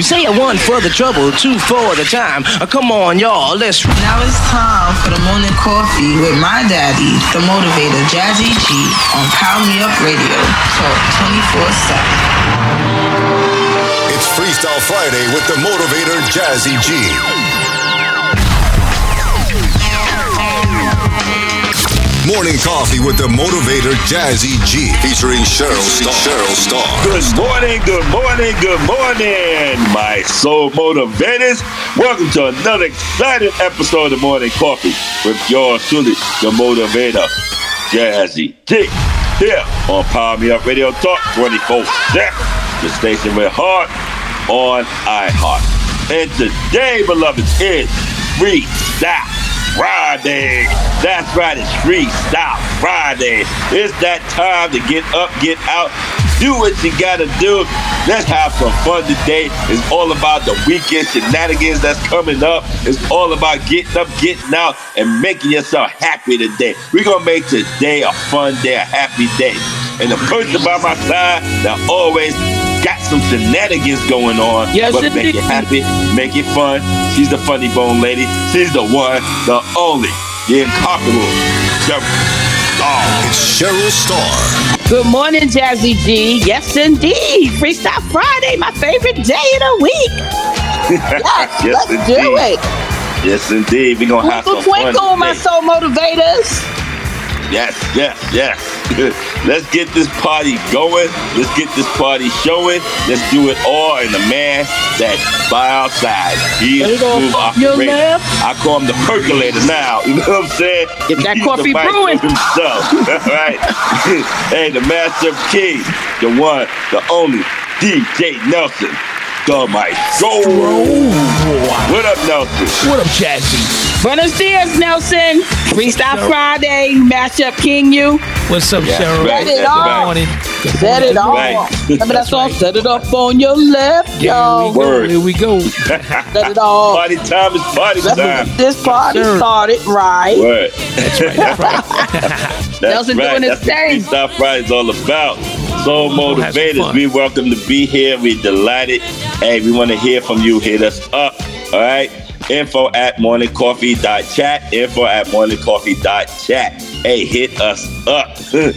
You say a one for the trouble, two for the time. Uh, come on, y'all, let's. Now it's time for the morning coffee with my daddy, the motivator, Jazzy G, on Power Me Up Radio. Talk 24 7. It's Freestyle Friday with the motivator, Jazzy G. Morning Coffee with the motivator Jazzy G featuring Cheryl Starr. Cheryl Starr. Good morning, good morning, good morning, my soul motivators. Welcome to another exciting episode of Morning Coffee with yours truly, the motivator Jazzy G. Here on Power Me Up Radio Talk 24 7. The station with heart on iHeart. And today, beloveds, is Freestyle Friday. That's right, it's Freestyle Friday. It's that time to get up, get out, do what you gotta do. Let's have some fun today. It's all about the weekend shenanigans that's coming up. It's all about getting up, getting out, and making yourself happy today. We're gonna make today a fun day, a happy day. And the person by my side that always got some shenanigans going on. Yes, but make it happy, make it fun. She's the funny bone lady. She's the one, the only, the incomparable Cheryl oh. Starr. It's Cheryl Starr. Good morning, Jazzy G. Yes, indeed. Freestyle Friday, my favorite day of the week. Yes, Yes, let's indeed. do it. Yes, indeed. We're gonna have Twinkle, some fun. twinkle, my soul motivators. Yes, yes, yes. Let's get this party going. Let's get this party showing. Let's do it all in the man that's by our side. He is it off smooth operator. I call him the percolator now. You know what I'm saying? Get that He's coffee the brewing. himself. All right. hey, the master of keys, the one, the only DJ Nelson. The maestro. What up, Nelson? What up, Jazzy? Buenos dias, Nelson. Freestyle Friday, matchup King You. What's up, That's Cheryl? right, Set it that's off. right. Set morning. it off. Right. Remember that song? right. Set it up on your left, Here we y'all. go. Here we go. Set it off. Party time is party Let's time. get this party sir. started right. Word. That's right. That's right. That's Nelson right. doing his That's what thing. Freestyle Friday is all about. Soul have some motivators, we welcome to be here. We delighted. Hey, we want to hear from you. Hit us up. All right. Info at morningcoffee.chat. Info at morningcoffee.chat. Hey, hit us up. you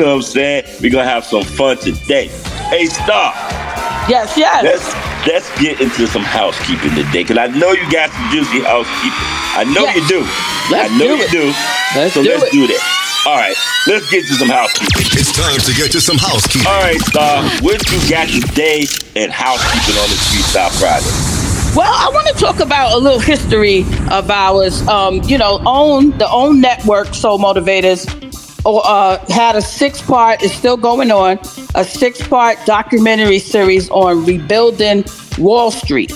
know what I'm saying? We're gonna have some fun today. Hey, Star. Yes, yes. Let's let's get into some housekeeping today, because I know you got some juicy housekeeping. I know Yes. you do. Let's I know do you it. do. Let's so do let's it. do that. All right, let's get to some housekeeping. It's time to get to some housekeeping. All right, Star, what you got today and housekeeping on the Street Freestyle Friday? Well, I want to talk about a little history of ours. Um, you know, own the own network, Soul Motivators, uh, had a six part. It's still going on. A six part documentary series on rebuilding Wall Street,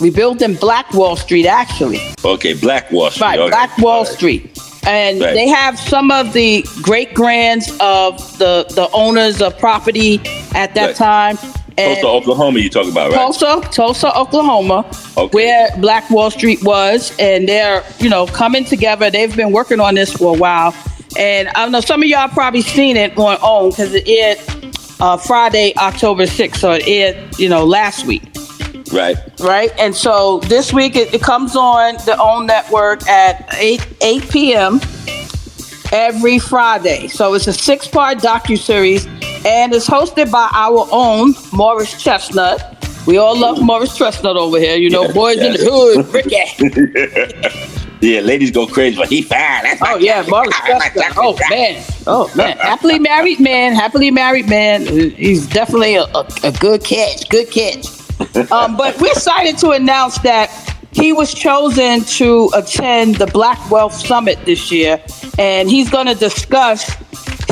rebuilding Black Wall Street, actually. Okay, Black Wall Street. Right, Okay. Black Wall All right. Street. And Right. they have some of the great grands of the, the owners of property at that Right. time. And Tulsa, Oklahoma, you talking about, right? Tulsa, Tulsa, Oklahoma, Okay. where Black Wall Street was, and they're you know coming together. They've been working on this for a while, and I know some of y'all probably seen it on OWN because it aired uh, Friday, October sixth, so it aired you know last week, Right. right? And so this week it, it comes on the OWN network at eight eight p.m. every Friday. So it's a six part docu series, and it's hosted by our own Morris Chestnut. We all love Morris Chestnut over here, you know, Yes, boys in the hood, Ricky. Yeah, ladies go crazy, but he fine. That's Oh yeah, Morris Chestnut. Oh man, oh man, happily married man, happily married man. He's definitely a, a, a good catch, good catch. Um, but we're excited to announce that he was chosen to attend the Black Wealth Summit this year, and he's going to discuss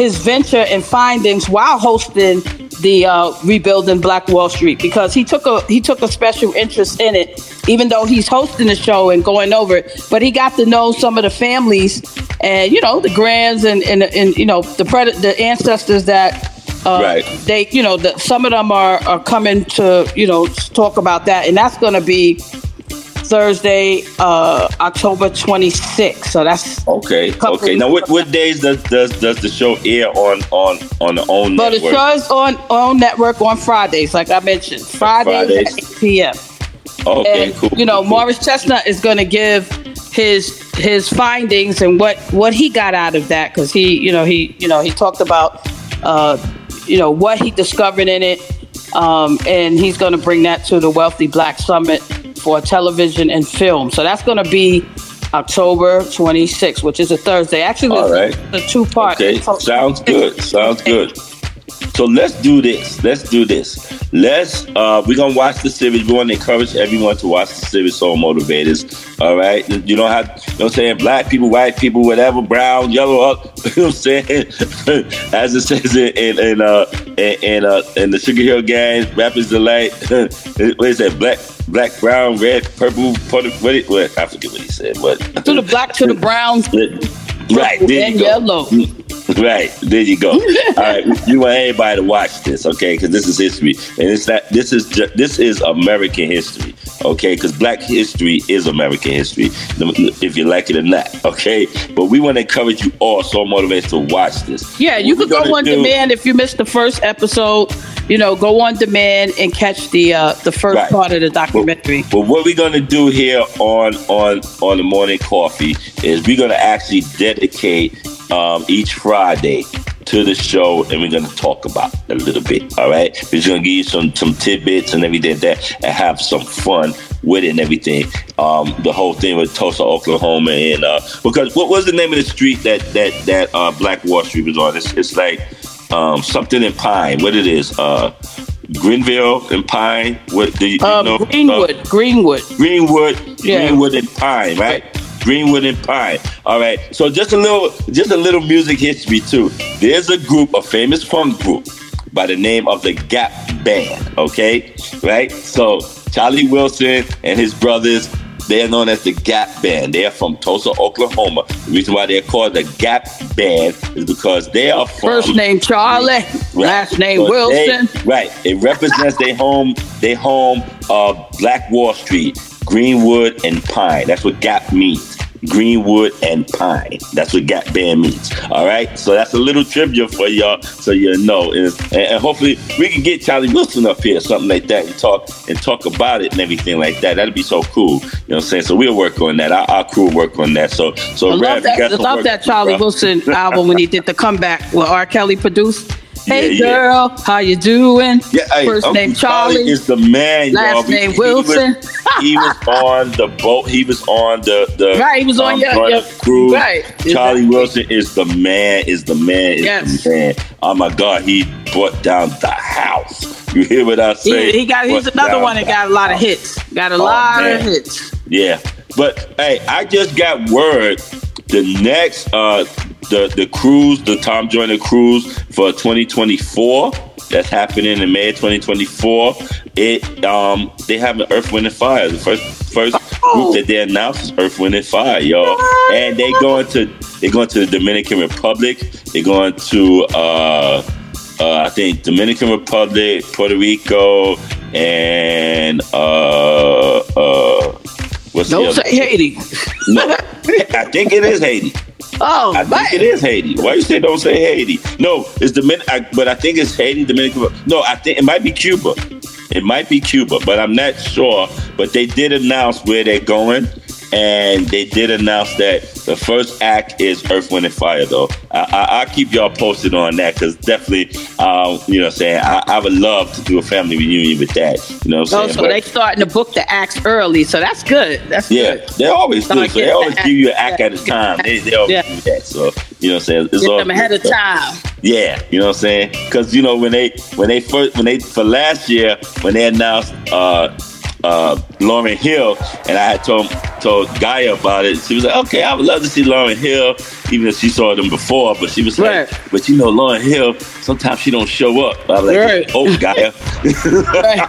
his venture and findings while hosting the uh, rebuilding Black Wall Street because he took a he took a special interest in it, even though he's hosting the show and going over it. But he got to know some of the families and you know the grands and and, and you know the pred- the ancestors that. Uh, Right. They, you know, the, some of them are, are coming to, you know, talk about that, and that's going to be Thursday, uh, October 26th. So that's Okay, okay. Now, what, what days does, does does the show air on on on the own But the network? show is on on network on Fridays, like I mentioned. Fridays, Fridays. at 8 p.m. okay, and cool. you know, cool. Morris Chestnut is going to give his his findings and what what he got out of that because he you know he you know he talked about uh, you know what he discovered in it, um, and he's going to bring that to the Wealthy Black Summit for television and film. So that's going to be October 26th, which is a Thursday. Actually, All right. the two part. Okay, sounds good. Sounds good. So let's do this. Let's do this. Let's uh we're gonna watch the series. We want to encourage everyone to watch the series Soul Motivators. All right. You don't have you know what I'm saying, black people, white people, whatever, brown, yellow, up, you know what I'm saying? As it says in in, in uh in, in uh in the Sugar Hill Gang, Rappers Delight, what is that? Black black, brown, red, purple, what, it, what I forget what he said, but to the black, to the brown, Right, there you go. yellow. Right, there you go. All right, you want everybody to watch this, okay? Because this is history, and it's not. This is this is American history, okay? Because Black history is American history, if you like it or not, okay? But we want to encourage you all, so motivated to watch this. Yeah, you What could we're go on do- demand if you missed the first episode. You know, go on demand and catch the uh, the first Right. part of the documentary. But what we're gonna do here on on on the morning coffee is we're gonna actually dedicate um, each Friday to the show, and we're gonna talk about a little bit. All right, we're just gonna give you some some tidbits and everything like that, and have some fun with it and everything. Um, the whole thing with Tulsa, Oklahoma, and uh, because what was the name of the street that that that uh, Black Wall Street was on? It's, it's like um, something in Pine. What it is? Uh, Greenville and Pine. What do you, do you Um, know? Greenwood, Uh, Greenwood. Greenwood, Yeah. Greenwood and Pine, right? Greenwood and Pine. All right. So just a little, just a little music history too. There's a group, a famous funk group, by the name of the Gap Band. Okay, right? So Charlie Wilson and his brothers. They are known as the Gap Band. They are from Tulsa, Oklahoma. The reason why they're called the Gap Band is because they are from First name Charlie, last name so they- Wilson. right. It represents their home, their home of Black Wall Street, Greenwood and Pine. That's what Gap means. Greenwood and Pine. That's what Gap Band means. All right. So that's a little trivia for y'all, so you know. And, and hopefully we can get Charlie Wilson up here, something like that, and talk and talk about it and everything like that. That'd be so cool. You know what I'm saying? So we'll work on that. Our, our crew will work on that. So so I love you that. I love that Charlie. Wilson album when he did the comeback with R. Kelly produced. Hey Yeah, yeah. girl, how you doing? Yeah, hey, First Uncle name Charlie. is the man. Last y'all. Name he Wilson. was- He was, on the boat. He was on the the Right, he was on um, your- your- cruise. right, Charlie exactly. Wilson is the man. Is the man. Is Yes. the man. Oh my God, he brought down the house. You hear what I say? He, he got. He's another one that got a lot of hits. Got a Oh, lot man. of hits. Yeah, but hey, I just got word the next uh the the cruise, the Tom Joyner cruise for 2024. That's happening in May 2024. It um they have an Earth, Wind and Fire. The first first group that they announced is Earth, Wind and Fire, y'all. And they going to they going to the Dominican Republic. They're going to uh uh, I think Dominican Republic, Puerto Rico, and uh, uh, what's Don't say Haiti. No, I think it is Haiti. Oh, I think it is Haiti. Why you say don't say Haiti? No, it's Domin. I, but I think it's Haiti, Dominican. No, I think it might be Cuba. It might be Cuba, but I'm not sure. But they did announce where they're going, and they did announce that the first act is Earth, Wind, and Fire. Though I, I, I'll keep y'all posted on that because definitely, um, you know, what I'm saying I, I would love to do a family reunion with that. You know, what Oh, I'm saying. so But- they starting to book the acts early, so that's good. That's yeah, good. they always do. So they always the give you an act- at a time. They, they always Yeah. do that. So you know what I'm saying? It's Get all them ahead good. of time. Yeah, you know what I'm saying? Because you know when they when they first when they for last year when they announced uh uh Lauryn Hill and I had told told Gaia about it. She was like, okay, I would love to see Lauryn Hill, even if she saw them before. But she was like, but you know Lauryn Hill, sometimes she don't show up. I was like, Right. oh Gaia. Right.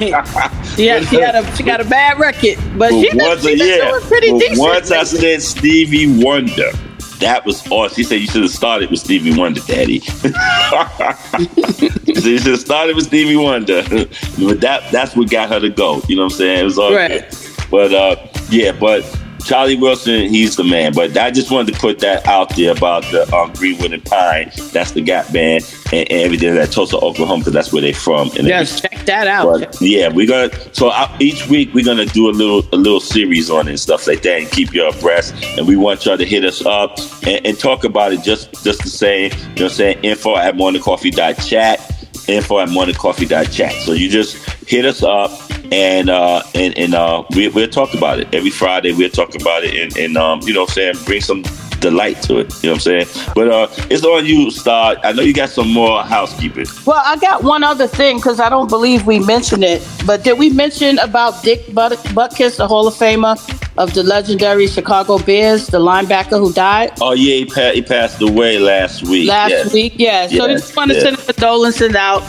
She, had, she, had a, she got a bad record, but But she been, once, she been yeah, doing pretty but decent. once I said Stevie Wonder, that was awesome. She said you should have started with Stevie Wonder, Daddy. she said you should have started with Stevie Wonder, but that that's what got her to go. You know what I'm saying? It was all Right. good. But uh, yeah, but Charlie Wilson, he's the man. But I just wanted to put that out there about the um, Greenwood and Pine. That's the Gap Band and, and everything at Tulsa, Oklahoma, because that's where they're from. And Yes, check that out. but yeah, we're gonna. So uh, each week we're gonna do a little a little series on it and stuff like that, and keep you abreast. And we want y'all to hit us up and, and talk about it just just the same. You know what I'm saying? Info at morningcoffee.chat. Info at morningcoffee.chat. So you just hit us up and uh and and uh we, we'll talk about it every Friday. We'll talk about it and, and um you know what I'm saying bring some delight to it. You know what I'm saying? But uh it's on you, Star. I know you got some more housekeeping. Well, I got one other thing because I don't believe we mentioned it. But did we mention about Dick But- Butkus, the Hall of Famer of the legendary Chicago Bears, the linebacker who died Oh yeah, he, pa- he passed away last week. last yes. week? Yeah. So Yes, just want to yes. send condolences out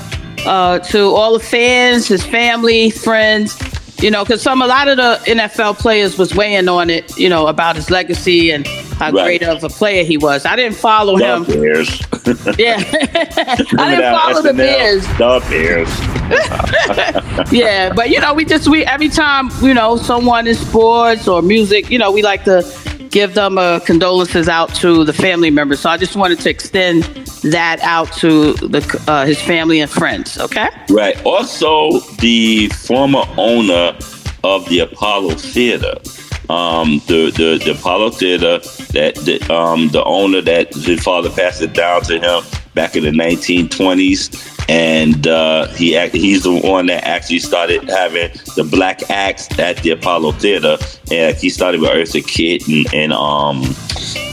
uh, to all the fans, his family, friends. You know, because some a lot of the NFL players was weighing on it. You know about his legacy and how Right. great of a player he was. I didn't follow The him. Bears. Yeah, I didn't follow the Bears. The Bears. yeah, but you know, we just we every time you know someone in sports or music, you know, we like to give them uh, condolences out to the family members. So I just wanted to extend that out to the uh, his family and friends. Okay. Right. Also, the former owner of the Apollo Theater. Um, the, the the Apollo Theater that the um the owner that his father passed it down to him back in the 1920s, and uh, he he's the one that actually started having the black acts at the Apollo Theater, and he started with Eartha Kitt and, and um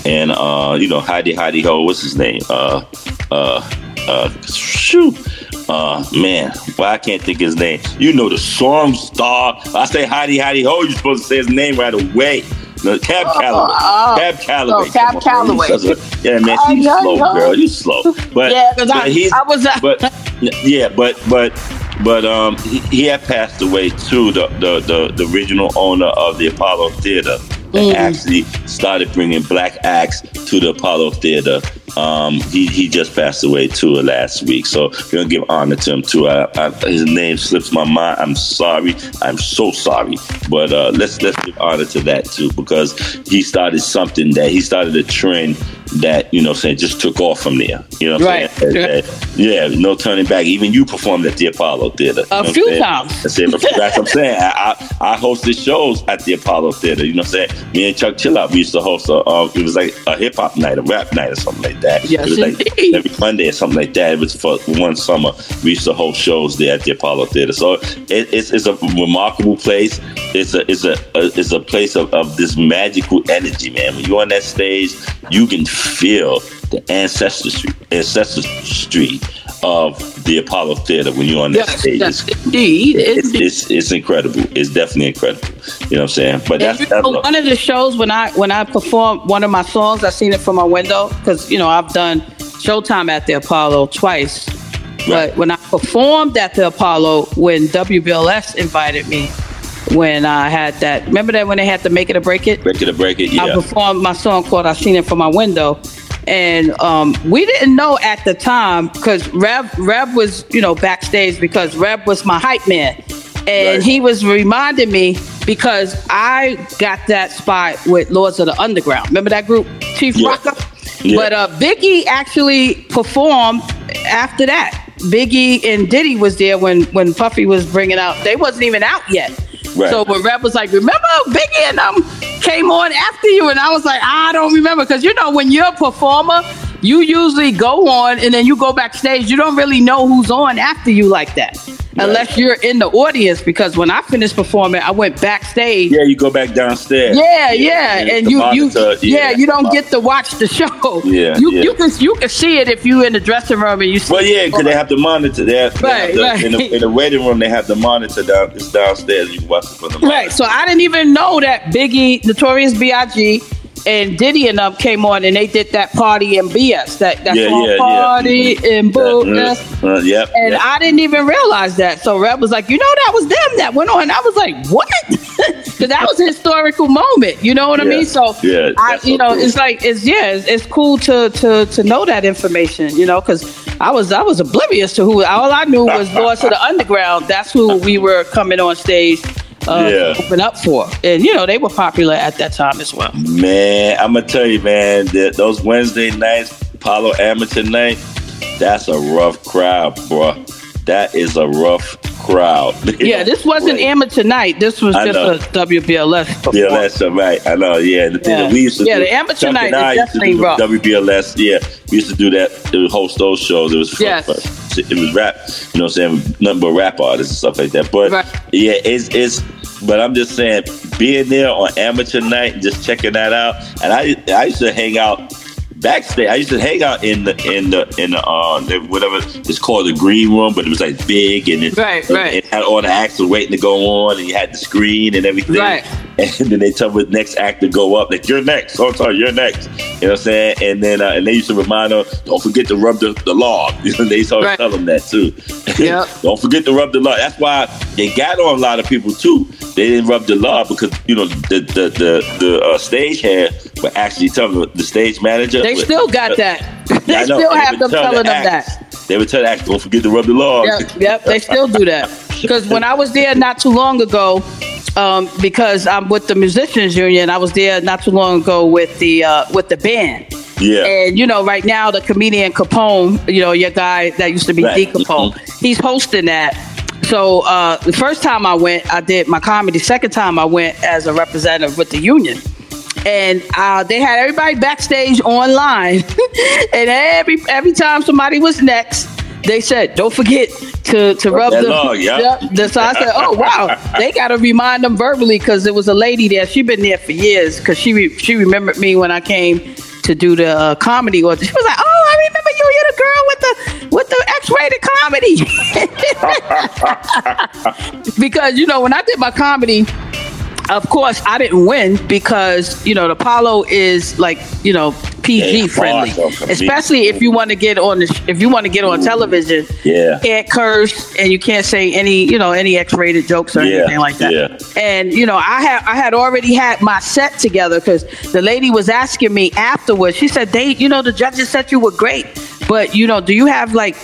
and uh you know Heidi Heidi Ho, what's his name? Uh uh uh shoot. Uh man, well I can't think his name. You know the song star. I say Heidi Heidi Ho, you're supposed to say his name right away. No, Cab Calloway. oh. Cab Calloway. Oh, Cab Come Calloway. man. You such a- Yeah, man, you slow, yeah. girl. You slow. But, Yeah, but I- I was, uh, but yeah, but but but um, he, he had passed away too. The, the the the original owner of the Apollo Theater that Mm. actually started bringing black acts to the Apollo Theater. Um, he he just passed away too last week, so we're gonna give honor to him too. I, I, his name slips my mind. I'm sorry. I'm so sorry, but uh, let's let's give honor to that too because he started something that he started a trend that you know saying just took off from there. You know what I'm Right. saying? And- and- yeah, no turning back. Even you performed at the Apollo Theater. A you know what few saying? times. I said, that's what I'm saying. I, I I hosted shows at the Apollo Theater. You know what I'm saying? Me and Chuck Chillout, we used to host a um, it was like a hip hop night, a rap night, or something like that. Yes, it was like indeed. every Monday or something like that. It was for one summer. We used to host shows there at the Apollo Theater. So it, it's, it's a remarkable place. It's a it's a, a it's a place of, of this magical energy, man. When you're on that stage, you can feel the ancestry ancestry of the Apollo Theater when you're on that Yes, stage. yes, It's- indeed. it's, indeed. it's it's incredible. It's definitely incredible. You know what I'm saying? But that's, And you that's know, one of the shows when I when I perform one of my songs, I seen it from my window because you know I've done Showtime at the Apollo twice. Right. But when I performed at the Apollo, when WBLS invited me, when I had that, remember that when they had to make it or break it? break it or break it. Yeah. I performed my song called "I Seen It From My Window," and um, we didn't know at the time because Rev Rev was you know backstage because Rev was my hype man, and Right. he was reminding me because I got that spot with Lords of the Underground. Remember that group, Chief Yeah. Rocker? Yeah. But uh, Biggie actually performed after that. Biggie and Diddy was there when when Puffy was bringing out. They wasn't even out yet. Right. So when Rap was like, "Remember Biggie and um came on after you," and I was like, "I don't remember," because you know when you're a performer, you usually go on and then you go backstage. You don't really know who's on after you like that, unless you're in the audience. Because when I finished performing, I went backstage. yeah, you go back downstairs. Yeah, yeah, and the you you monitor, yeah, you don't get to watch the show. Yeah, you yeah. you can you can see it if you in the dressing room and you see. Well, yeah, because they have the monitor. They Right, right. In, the, in the waiting room, they have the monitor down. It's downstairs. You can watch it from the monitor. Right. So I didn't even know that Biggie, Notorious B.I.G. and Diddy and them came on and they did that party in BS. That that Yeah, yeah, yeah. party in Boo. Uh, uh, yep. And yep. I didn't even realize that. So Rev was like, you know, that was them that went on. I was like, what? Because that was a historical moment. You know what I mean? So Yeah, I, you so know, cool. it's like it's yeah, it's, it's cool to to to know that information. You know, because I was I was oblivious to who. All I knew was Lords of the Underground. That's who we were coming on stage uh, Yeah. open up for, and you know they were popular at that time as well. Man, I'm gonna tell you, man, that those Wednesday nights, Apollo Amateur Night, that's a rough crowd, bro. That is a rough crowd. Yeah, this wasn't Wait. amateur night. This was I just know. a WBLS. Yeah, performance. that's all right. I know. Yeah, the thing Yeah. that we used to Yeah, do. the amateur night I is used to definitely rough. WBLS. Yeah, we used to do that. To host those shows. It was fun. Yes. fun. It was rap. You know what I'm saying? Nothing but rap artists and stuff like that. But Right. yeah, it's it's. But I'm just saying, being there on amateur night and just checking that out. And I I used to hang out backstage. I used to hang out in the in the in the uh the, whatever it's called the green room, but it was like big and it, Right, right. it had all the acts waiting to go on, and you had the screen and everything. Right. And then they tell the next act to go up, like you're next. Oh, sorry, you're next. You know what I'm saying? And then uh, and they used to remind them, don't forget to rub the, the log. You know, they used to Right. tell them that too. Yep. don't forget to rub the log. That's why they got on a lot of people too. They didn't rub the log because you know the the the, the uh, stage hand would actually tell them the stage manager. They still got that. They know, still they have them the telling them that. They would tell the actors, don't forget to rub the log. Yep, yep, they still do that. Because when I was there not too long ago, um, because I'm with the musicians union, I was there not too long ago with the uh, with the band. Yeah. And you know, right now the comedian Capone, you know, your guy that used to be Right. D Capone, he's hosting that. So uh, the first time I went, I did my comedy. Second time I went as a representative with the union. And uh, they had everybody backstage online, and every every time somebody was next, they said, "Don't forget to to rub the." yeah. Yep. So I said, "Oh wow!" they got to remind them verbally because there was a lady there. She'd been there for years because she re- she remembered me when I came to do the uh, comedy. Or she was like, "Oh, I remember you. You're the girl with the with the X-rated comedy." because you know when I did my comedy. Of course, I didn't win because you know the Apollo is like you know PG Yeah, friendly, especially if you want to get on the sh- if you want to get on television. Yeah. can't curse and you can't say any you know any X-rated jokes or Yeah, anything like that. yeah. And you know I had I had already had my set together because the lady was asking me afterwards. She said, "They, you know, the judges said you were great, but you know, do you have like?"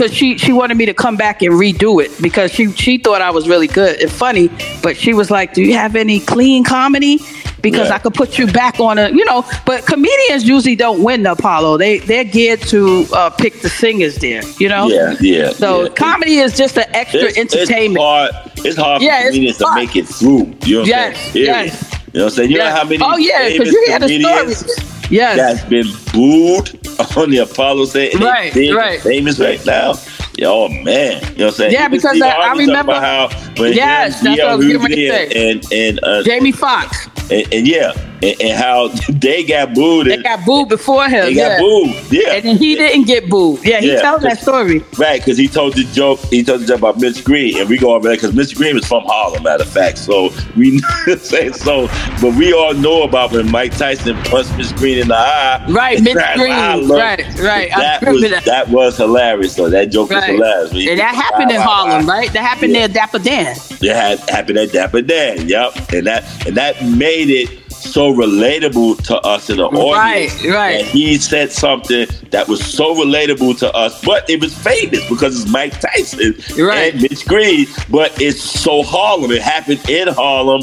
Because she she wanted me to come back and redo it because she she thought I was really good and funny, but she was like, "Do you have any clean comedy?" Because Yeah. I could put you back on a you know. But comedians usually don't win the Apollo. They they're geared to uh, pick the singers there. You know. Yeah, yeah. So yeah. comedy is just an extra It's- entertainment. It's hard. It's hard Yeah, for comedians to hard. make it through. You know what Yes, I'm saying? Yes. You know what I'm saying? You Yeah. know how many oh yeah, because you hear the stories. Yes. that's been booed on the Apollo they Right, right. Famous right now. Oh man, you know what I'm saying? Yeah, Even because I- I remember- how when Yes, him, that's what I was getting ready to say. and and uh, Jamie Foxx. and, and yeah, and, and how they got booed. They got booed before him. they yeah. got booed. Yeah, And then he didn't get booed. Yeah, he Yeah. tells that story. Right, because he told the joke. He told the joke about Mitch Green, and we go over there because Mitch Green was from Harlem, matter of fact. So we say so, but we all know about when Mike Tyson punched Mitch Green in the eye. Right, Mitch Green. Right, right. That was that. that. was hilarious. though. that joke was hilarious. And that happened in Harlem, right? That happened Yeah. near Dapper Dan. It had happened at Dapper Dan. Yep, and that and that made it so relatable to us in the audience. Right, right. He said something that was so relatable to us, but it was famous because it's Mike Tyson Right. and Mitch Green. But it's so Harlem. It happened in Harlem.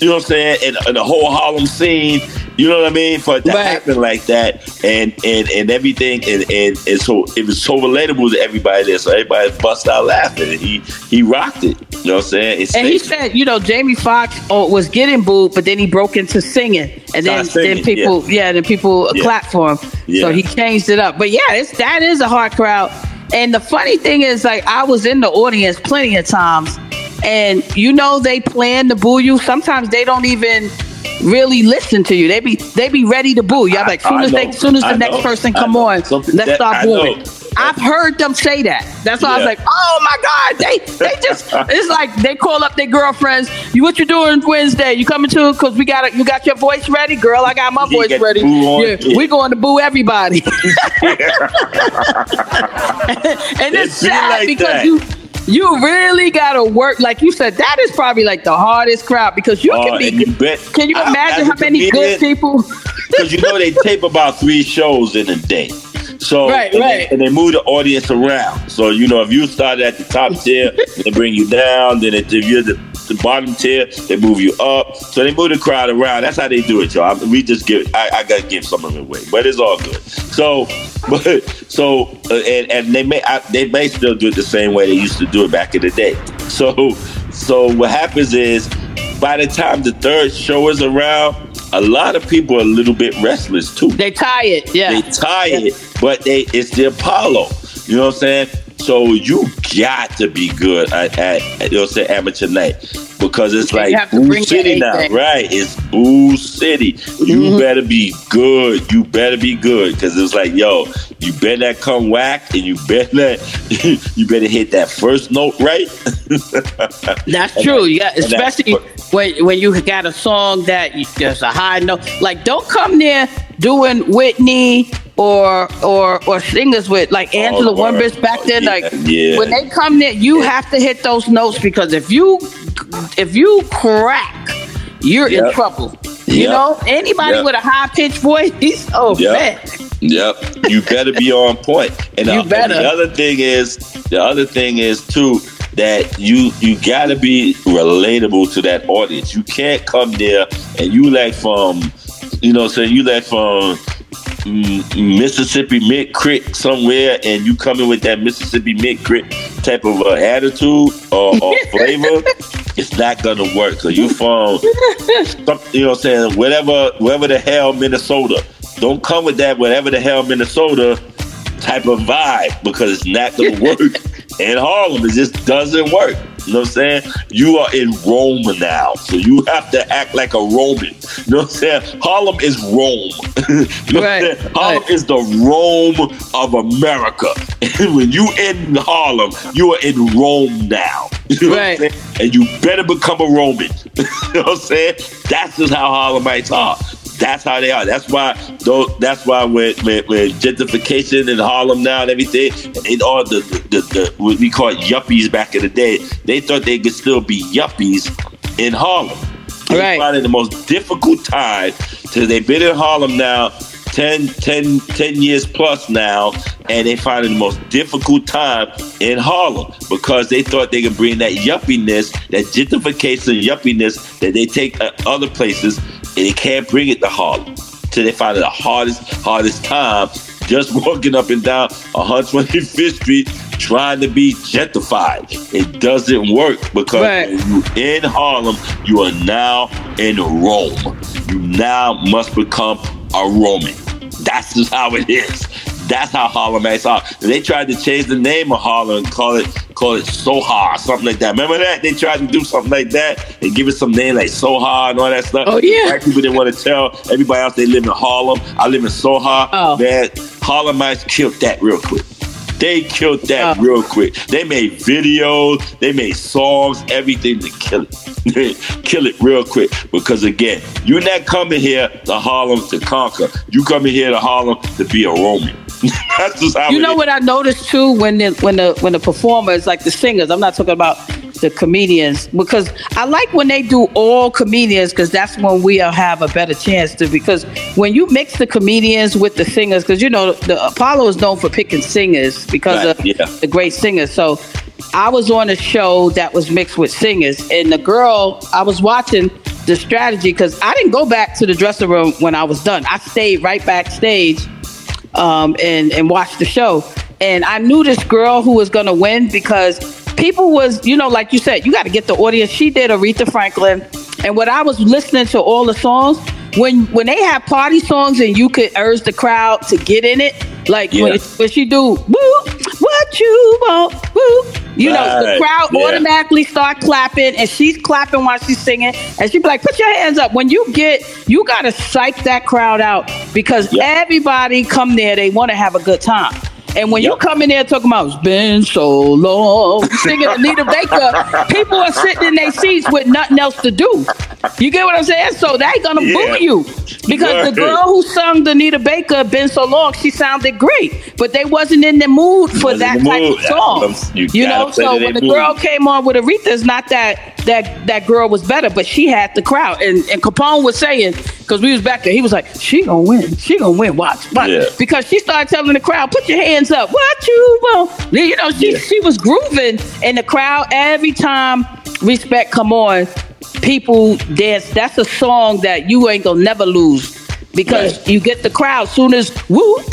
You know what I'm saying? And, and the whole Harlem scene. You know what I mean? For it to Right. happen like that, and and and everything, and, and and so it was so relatable to everybody there. So everybody bust out laughing, and he he rocked it. You know what I'm saying? It's And he said, you know, Jamie Foxx oh, was getting booed, but then he broke into singing, and then singing, then people, yeah, then people Yeah. clapped for him. Yeah. So he changed it up. But yeah, it's that is a hard crowd. And the funny thing is, like, I was in the audience plenty of times, and you know they plan to boo you. Sometimes they don't even really listen to you. They be they be ready to boo you. I'm like, soon as they, soon as the I next know. person come on, Something let's that- start booing. I've heard them say that. That's why I was like, oh my God, they they just it's like they call up their girlfriends. You what you doing Wednesday? You coming to because we got it. you got your voice ready, girl. I got my You voice ready. Yeah, Yeah. we going to boo everybody. and It it's be sad like because that. you you really gotta work. Like you said, that is probably like the hardest crowd because you Oh, can be. and you bet- Can you imagine how many good people? because you know they tape about three shows in a day. So Right, and right. They, and they move the audience around. So you know if you started at the top tier, they bring you down. Then if you're the the bottom tier, they move you up. So they move the crowd around. That's how they do it, y'all. I, we just give. I, I gotta give some of it away, but it's all good. So, but so uh, and and they may I, they may still do it the same way they used to do it back in the day. So so what happens is by the time the third show is around, a lot of people are a little bit restless too. They tired, yeah. They tired, but they it's the Apollo. You know what I'm saying? So you got to be good at, at, at you know, say amateur night because it's You like Boo City now, right? It's Boo City. You Mm-hmm. better be good. You better be good because it's like, yo, you better not come whack, and you better not, you better hit that first note right. That's true. Yeah, especially when when you got a song that you, there's a high note. Like, don't come there doing Whitney or or or singers with like Angela Lord. Winbush back then. Yeah, like, yeah. when they come there, you have to hit those notes because if you if you crack, you're in Yep. trouble. You Yep. know, anybody Yep. with a high pitched voice, oh man, Yep, you better be on point. And, You uh, and the other thing is, the other thing is too that you you gotta be relatable to that audience. You can't come there and you like from, you know, say you from mm, Mississippi Mid Crit somewhere, and you come in with that Mississippi Mid Crit type of uh, attitude or, or flavor. It's not gonna work. So you from some, you know what I'm saying, whatever wherever the hell Minnesota. Don't come with that whatever the hell Minnesota type of vibe because it's not gonna work in Harlem. It just doesn't work. You know what I'm saying? You are in Rome now, so you have to act like a Roman. You know what I'm saying? Harlem is Rome. you know Right, what I'm saying? Harlem right. is the Rome of America. And when you in Harlem, you are in Rome now. You know what I'm Right. saying? And you better become a Roman. you know what I'm saying? That's just how Harlemites are. That's how they are. That's why. Though. That's why when, when gentrification in Harlem now and everything, and all the, the, the what we call yuppies back in the day. They thought they could still be yuppies in Harlem. They Right. it the most difficult time till they've been in Harlem now 10, 10, 10 years plus now, and they find it the most difficult time in Harlem because they thought they could bring that yuppiness, that gentrification yuppiness that they take at other places, and they can't bring it to Harlem. Till they find it the hardest, hardest time just walking up and down 125th Street trying to be gentrified. It doesn't work because Right. when you in Harlem, you are now in Rome. You now must become a Roman. That's just how it is. That's how are. And they tried to change the name of Harlem and call it call it Soha or something like that. Remember that? They tried to do something like that and give it some name like Soha and all that stuff. Oh, yeah. Black people didn't want to tell everybody else they live in Harlem. I live in Soha. Oh. Man, Harlemites killed that real quick. They killed that Oh. real quick. They made videos, they made songs, everything to kill it. kill it real quick. Because again, you're not coming here to Harlem to conquer. You coming here to Harlem to be a Roman. That's just how You know is. what I noticed too when the when the when the performers like the singers. I'm not talking about the comedians because I like when they do all comedians because that's when we have a better chance to. Because when you mix the comedians with the singers, because you know the Apollo is known for picking singers because Right, of yeah. the great singers. So I was on a show that was mixed with singers, and the girl I was watching the strategy because I didn't go back to the dressing room when I was done. I stayed right backstage um, and and watched the show. And I knew this girl who was gonna win because people was, you know, like you said, you got to get the audience. She did Aretha Franklin, and when I was listening to all the songs, when when they have party songs and you could urge the crowd to get in it, like when, Yeah. when she do woo, what you want, woo. You know, the crowd yeah. automatically start clapping, and she's clapping while she's singing, and she be like, "Put your hands up." When you get, you gotta psych that crowd out because Yeah. everybody come there, they want to have a good time. And when you come in there talking about it's been so long, singing Anita Baker, people are sitting in their seats with nothing else to do. You get what I'm saying? So they gonna Yeah. boo you because Right. the girl who sung the Anita Baker "Been So Long," she sounded great, but they wasn't in the mood for that the type mood. of song. you You, know, so when the their girl came on with Aretha, it's not that that that girl was better, but she had the crowd. And and Capone was saying because we was back there, he was like, "She gonna win, she gonna win." Watch, watch, Yeah. because she started telling the crowd, "Put your hands up, what you want." You know, she Yeah. she was grooving, and the crowd every time respect, come on, people dance. That's a song that you ain't gonna never lose because Right. you get the crowd soon as whoop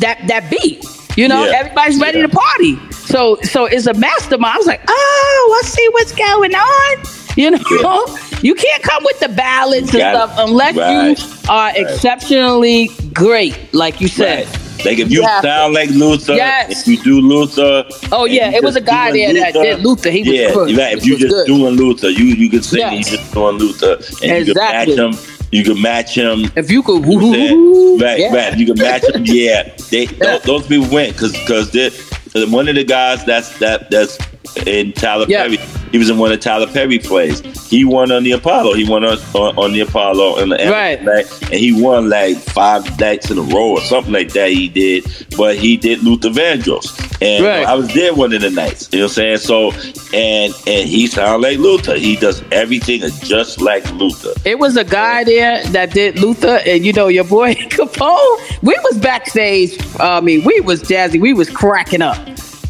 that that beat. You know, Yeah. everybody's ready Yeah. to party. So so it's a mastermind. I was like, oh, I see what's going on. You know, you can't come with the ballads and Got it. stuff unless Right. you are exceptionally great, like you said. Right. Like if you You have to. sound like Luther, Yes. if you do Luther. Oh, yeah, it was a guy there that did Luther. He was yeah, good. right. If you just good. doing Luther, you you can sing Yes. you just doing Luther, and you Exactly. can match him. You can match him. If you could, You know what I'm saying? woo, right, yeah. right. You can match him. Yeah, they Yeah. Those, those people went because because one of the guys that's that that's in Tyler Yeah. Perry. He was in one of Tyler Perry plays. He won on the Apollo. He won on on, on the Apollo and the Right. night, and he won like five nights in a row or something like that. He did, but he did Luther Vandross, and Right. I was there one of the nights. You know what I'm saying? So, and and he sounded like Luther. He does everything just like Luther. It was a guy there that did Luther, and you know your boy Capone. We was backstage. I mean, we was jazzy. We was cracking up.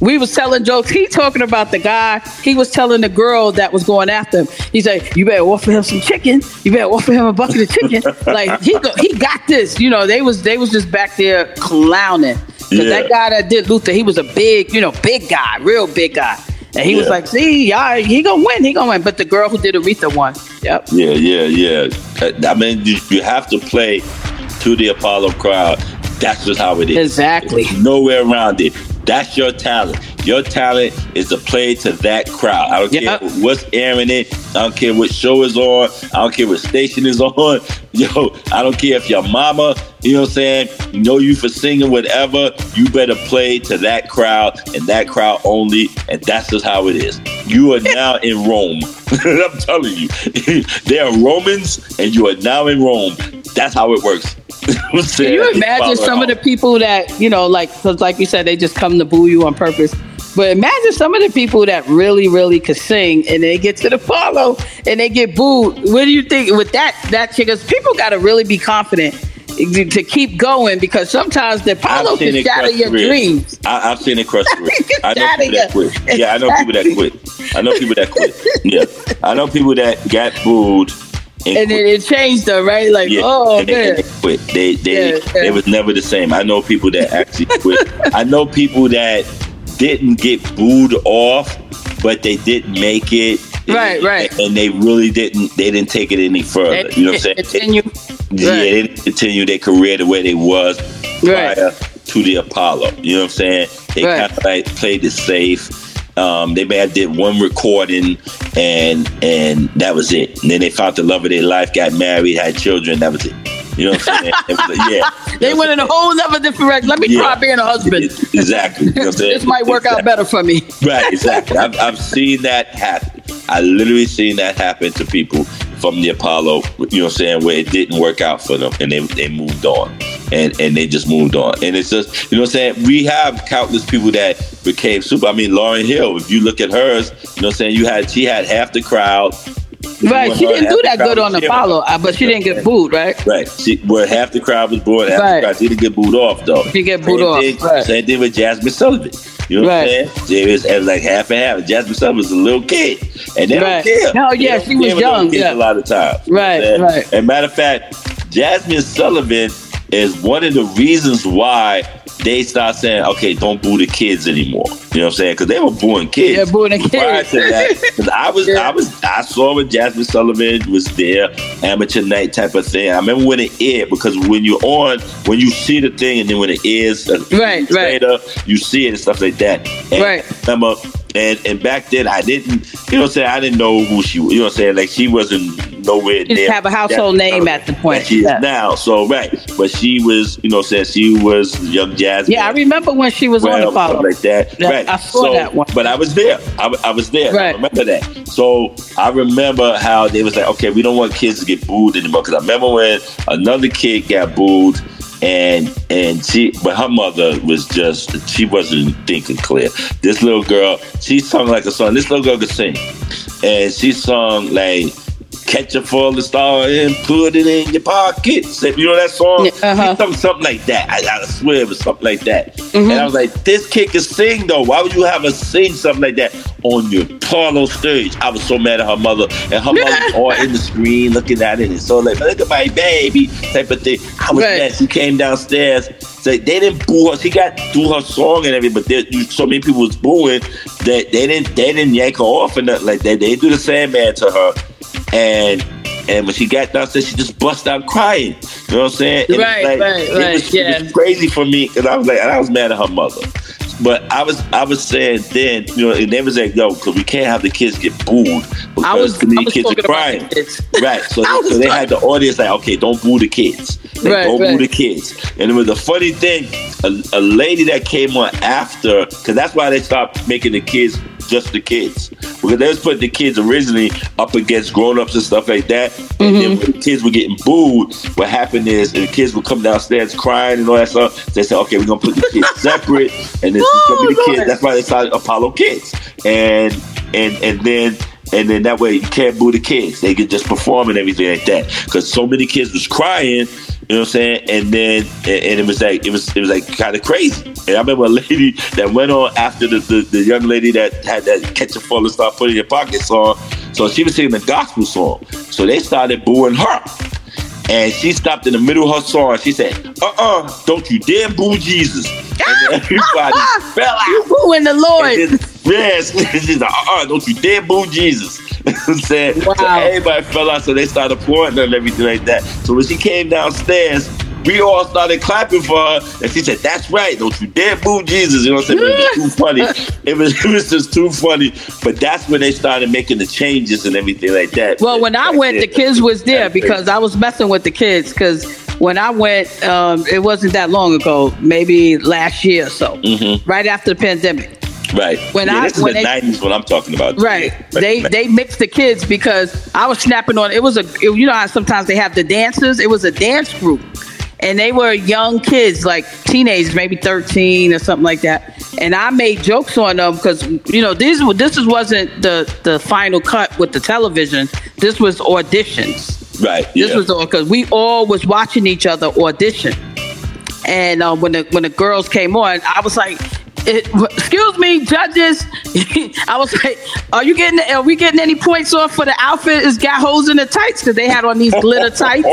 We was telling jokes. He talking about the guy. He was telling the girl that was going after him. He said, "You better offer him some chicken. You better offer him a bucket of chicken." like he go, he got this. You know, they was they was just back there clowning. Cause Yeah. that guy that did Luther, he was a big, you know, big guy, real big guy. And he was like, "See, y'all, he gonna win. He gonna win." But the girl who did Aretha won. Yep. Yeah, yeah, yeah. Uh, I mean, you, you have to play to the Apollo crowd. That's just how it is. Exactly. There's nowhere around it. That's your talent. Your talent is to play to that crowd. I don't care what's airing it. I don't care what show is on. I don't care what station is on. Yo, I don't care if your mama, you know what I'm saying, know you for singing whatever. You better play to that crowd and that crowd only. And that's just how it is. You are now in Rome. I'm telling you. they are Romans and you are now in Rome. That's how it works. Can you imagine some of the uh, people that you know, like, because like you said, they just come to boo you on purpose. But imagine some of the people that really, really could sing, and they get to the follow and they get booed. What do you think with that? That chick, 'cause people got to really be confident to keep going because sometimes the Apollo can shatter your careers. dreams. I, I've seen it cross careers. I know people that quit. Yeah, I know people that quit. I know people that quit. Yeah, I know people that got booed and, And then it changed though, right? Like, Yeah, oh and man. and they quit. They they Yeah, they yeah. was never the same. I know people that actually quit. I know people that didn't get booed off, but they didn't make it. Right, right. And, and they really didn't. They didn't take it any further. They you know what I'm saying? continue. Yeah, Right. they didn't continue their career the way they was Right. prior to the Apollo. You know what I'm saying? They Right. kind of like played it safe. Um, they may have did one recording and and that was it. And then they found the love of their life, got married, had children. That was it. You know what I'm saying? Was yeah. They went in a whole other different direction. Let me Yeah. try being a husband. Exactly. You know This might work out better for me. Right, exactly. I've, I've seen that happen. I literally seen that happen to people from the Apollo, you know what I'm saying, where it didn't work out for them and they, they moved on. And and they just moved on. And it's just, you know what I'm saying? We have countless people that became super. I mean, Lauryn Hill, if you look at hers, you know what I'm saying, you had she had half the crowd. Right. She didn't do that good on the follow, uh, but she didn't get booed, right? Right. She, where half the crowd was bored, half Right. the crowd she didn't get booed off though. She get booed off, Thing, right. Same thing with Jazmine Sullivan. You know Right. what I'm saying? It was, it was like half and half. Jazmine Sullivan was a little kid, and they Right. don't care. No, yeah, she was care with little young, yeah. A lot of times. You know Right, I'm saying? right. And matter of fact, Jazmine Sullivan is one of the reasons why they start saying, "Okay, don't boo the kids anymore." You know what I'm saying? Because they were booing kids. Yeah, booing the Prior kids. to that, I was, Yeah. I was, I saw when Jazmine Sullivan was there, amateur night type of thing. I remember when it aired because when you're on, when you see the thing, and then when it airs, uh, Right, right. later, you see it and stuff like that. And Right. I remember, and and back then I didn't, you know, what I'm saying I didn't know who she, was. you know, what I'm saying like she wasn't nowhere She didn't have a household name at the point. she Yeah. is now. So right, but she was, you know, saying she was young Jazmine Yeah, I remember when she was on the follow. like that. Yeah, right. I saw so, that one. But I was there. I, I was there. I Right. remember that. So I remember how they was like, okay, we don't want kids to get booed anymore. Because I remember when another kid got booed. And and she, but her mother was just she wasn't thinking clear. This little girl, she sung like a song. This little girl could sing, and she sung like catch a falling star and put it in your pocket. You know that song? uh-huh. Something, something like that. I, I swear it was something like that. And I was like, this kid can sing though. Why would you have her sing something like that on your parlor stage? I was so mad at her mother, and her mother all in the screen looking at it, and so like, look at my baby type of thing. I was Right. mad. She came downstairs. So they didn't boo her. She got through her song and everything, but there, so many people was booing that they didn't they didn't yank her off or nothing like that. They didn't do the same Sandman to her, and and when she got downstairs, she just bust out crying. You know what I'm saying? And Right, like, right, it right, was, yeah. It was crazy for me because I was like, and I was mad at her mother. But I was, I was saying then, you know, and they was like, "Yo, because we can't have the kids get booed because I was- many I was kids are crying." the kids. Right. So, so they had the audience like, "Okay, don't boo the kids. Like, Right, don't right. boo the kids." And it was a funny thing. A, a lady that came on after, because that's why they stopped making the kids just the kids. Because they was putting the kids originally up against grown-ups and stuff like that. And then mm-hmm. when the kids were getting booed, what happened is the kids would come downstairs crying and all that stuff. They said, okay, we're gonna put the kids separate and it's Oh, gonna be the Lord. kids. That's why they started Apollo Kids. And and and then and then that way you can't boo the kids. They could just perform and everything like that. Because so many kids was crying, you know what I'm saying? And then and, and it was like it was it was like kind of crazy. And I remember a lady that went on after the, the, the young lady that had that catch a fall and start putting in your pocket song. So she was singing the gospel song. So they started booing her. And she stopped in the middle of her song. She said, "Uh-uh, don't you dare boo Jesus!" And everybody fell out. You booing the Lord. Yes, she's like, uh-uh, don't you dare boo Jesus. I'm saying, so everybody fell out, so they started applauding and everything like that. So when she came downstairs, we all started clapping for her, and she said, "That's right, don't you dare boo Jesus." You know what I'm saying? It was too funny. It was, it was just too funny. But that's when they started making the changes and everything like that. Well, when I went, the kids was there because I was messing with the kids. Because when I went, um, it wasn't that long ago, maybe last year or so, Mhm. right after the pandemic. Right when yeah, I- this is when the '90s when I'm talking about. Right. They they mixed the kids because I was snapping on. It was a it- you know how sometimes they have the dancers. It was a dance group, and they were young kids, like teenagers, maybe thirteen or something like that. And I made jokes on them because you know this this is wasn't the the final cut with the television. This was auditions. right. This yeah. was all because we all was watching each other audition. And uh, when the when the girls came on, I was like, it, "Excuse me, judges." I was like, "Are you getting? Are we getting any points off for the outfit? It's got holes in the tights because they had on these glitter tights."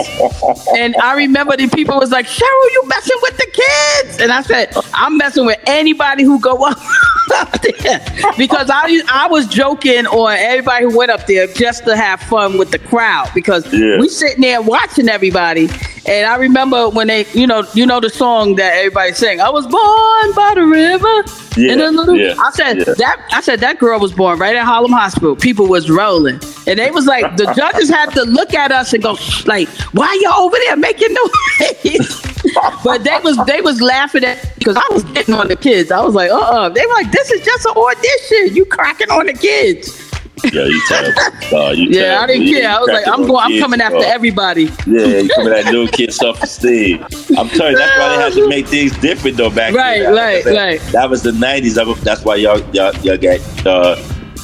And I remember the people was like, "Cheryl, you messing with the kids?" And I said, "I'm messing with anybody who go up." up there because I I was joking on everybody who went up there just to have fun with the crowd because Yeah. we sitting there watching everybody and I remember when they you know you know the song that everybody sing I was born by the river Yeah, little, yeah, I said yeah. that I said that girl was born right at Harlem Hospital people was rolling and they was like the judges had to look at us and go like why y'all over there making noise but they was they was laughing at because I was getting on the kids. I was like, uh uh They were like, this is just an audition. You cracking on the kids. Yeah, you terrible. Uh, you Yeah, I didn't care. I was like, I'm going. I'm kids, coming after uh, everybody. Yeah, you coming at little kid self esteem. I'm telling you, that's why they had to make things different though back Right, then. right, that, right. That was the '90s. That was- That's why y'all y'all, y'all got uh,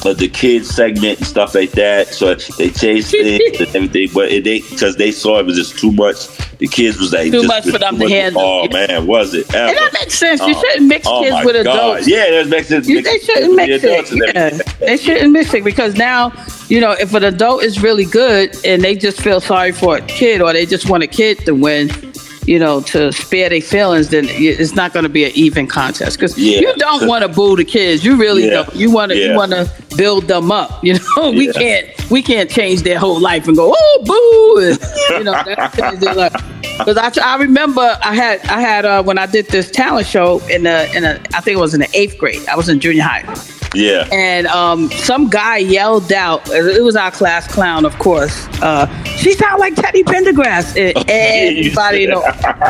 uh, the kids segment and stuff like that. So they changed things and everything, but it, they because they saw it was just too much. The kids was like Too much for them to handle. Oh man, was it? And that makes sense. You Oh, shouldn't mix oh kids my with God. adults. Yeah, that makes sense. You, they shouldn't mix it. Yeah, they shouldn't mix it because now, you know, if an adult is really good and they just feel sorry for a kid or they just want a kid to win, you know, to spare their feelings, then it's not going to be an even contest because Yeah. you don't want to boo the kids. You really Yeah. don't. You want to. Yeah. You want to build them up. You know, we can't. We can't change their whole life and go, oh, boo. And, you know, that's change their life. Because I, I remember I had I had uh, when I did this talent show in the in a I think it was in the eighth grade. I was in junior high, Yeah. and um, some guy yelled out. It was our class clown, of course. Uh, she sounded like Teddy Pendergrass, and everybody in the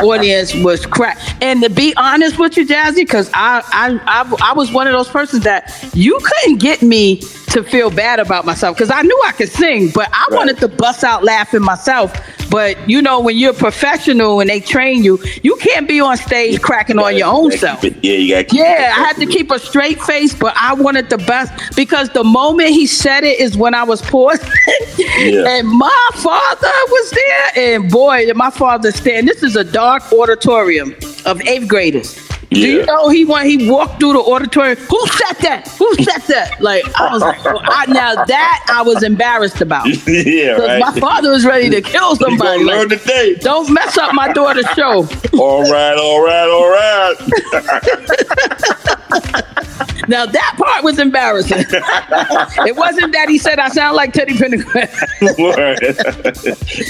audience was crack. And to be honest with you, Jazzy, because I, I I I was one of those persons that you couldn't get me to feel bad about myself because I knew I could sing, but I Right. wanted to bust out laughing myself But you know, when you're a professional and they train you, you can't be on stage cracking on your own self. It, yeah, you got. Yeah, I had to keep a straight face, but I wanted the best because the moment he said it is when I was paused, Yeah. and my father was there, and boy, did my father stand. This is a dark auditorium of eighth graders. Do you know he went? He walked through the auditorium. Who said that? Who said that? Like I was like, I, now that I was embarrassed about yeah, right. my father was ready to kill somebody. gonna learn Like, today. don't mess up my daughter's show. All right, all right, all right. Now that part was embarrassing. it wasn't that he said I sound like Teddy Pendergrass.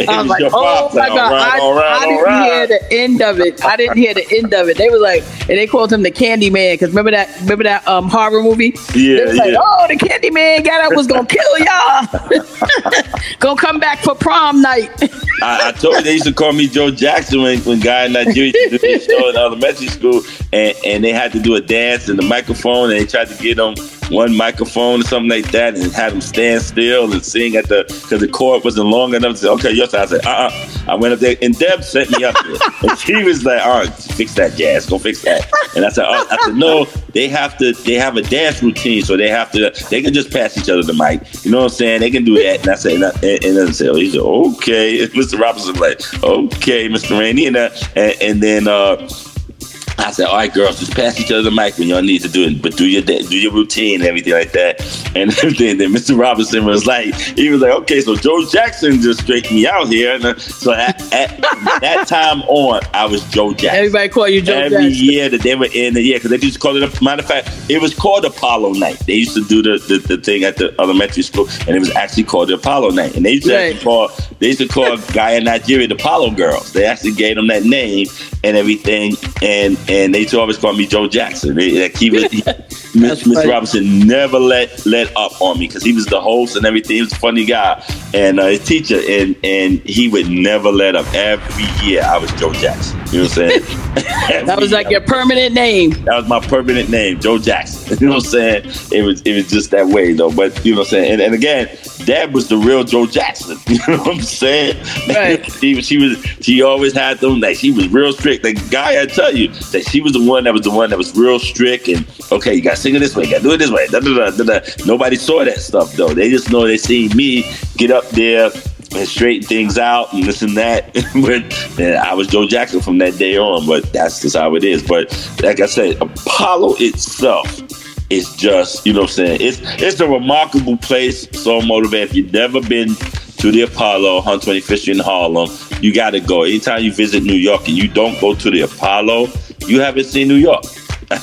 I was like, oh my god, I, I didn't hear the end of it. I didn't hear the end of it. They were like, and they called him the Candy Man because remember that remember that um horror movie? Yeah, like, yeah. oh, the Candy Man got up was gonna kill y'all. gonna come back for prom night. I, I told you they used to call me Joe Jackson when, when guy in Nigeria used to this show in elementary school, and, and they had to do a dance in the microphone, and they tried to get them one microphone or something like that, and had them stand still and sing at the because the chord wasn't long enough. To say, okay, yes, I said, uh, uh I went up there, and Deb sent me up there, and she was like, all right, fix that, Jazz, go fix that, and I said, oh, I said, no, they have to, they have a dance routine, so they have to, they can just pass each other the mic, you know what I'm saying? They can do that, and I said, and, I, and, and then I said, oh, he said, okay, and Mr. Robinson like, okay, Mr. Rainey, and, uh, and, and then. uh I said, "All right, girls, just pass each other the mic when y'all need to do it, but do your da- do your routine and everything like that." And then, then Mr. Robinson was like, he was like, "Okay, so Joe Jackson just straightened me out here." And uh, so at, at that time on, I was Joe Jackson. Everybody call you Joe Every Jackson. year that they were in the year, because they used to call it. A, matter of fact, it was called Apollo Night. They used to do the, the, the thing at the elementary school, and it was actually called the Apollo Night. And they used to Right. actually call they used to call a guy in Nigeria the Apollo Girls. They actually gave them that name and everything, and and they always call me Joe Jackson. They, like he was, he, Mr. Robinson never let let up on me because he was the host and everything. He was a funny guy and uh, his teacher, and and he would never let up. Every year I was Joe Jackson. You know what I'm saying? That was like your permanent name. that was my permanent name, Joe Jackson. You know what I'm saying? It was it was just that way though. But you know what I'm saying? And, and again, Dad was the real Joe Jackson. You know what I'm saying? Right. she, she was she always had them like she was real strict. The guy I tell you that she was the one that was the one that was real strict and okay, you gotta sing it this way, you gotta do it this way. Da, da, da, da, da. Nobody saw that stuff though. They just know they seen me get up there and straighten things out and this and that. but I was Joe Jackson from that day on, but that's just how it is. But like I said, Apollo itself is just, you know what I'm saying? It's it's a remarkable place, so motivated. If you've never been to the Apollo, 125th Street in Harlem, you gotta go. Anytime you visit New York and you don't go to the Apollo, you haven't seen New York.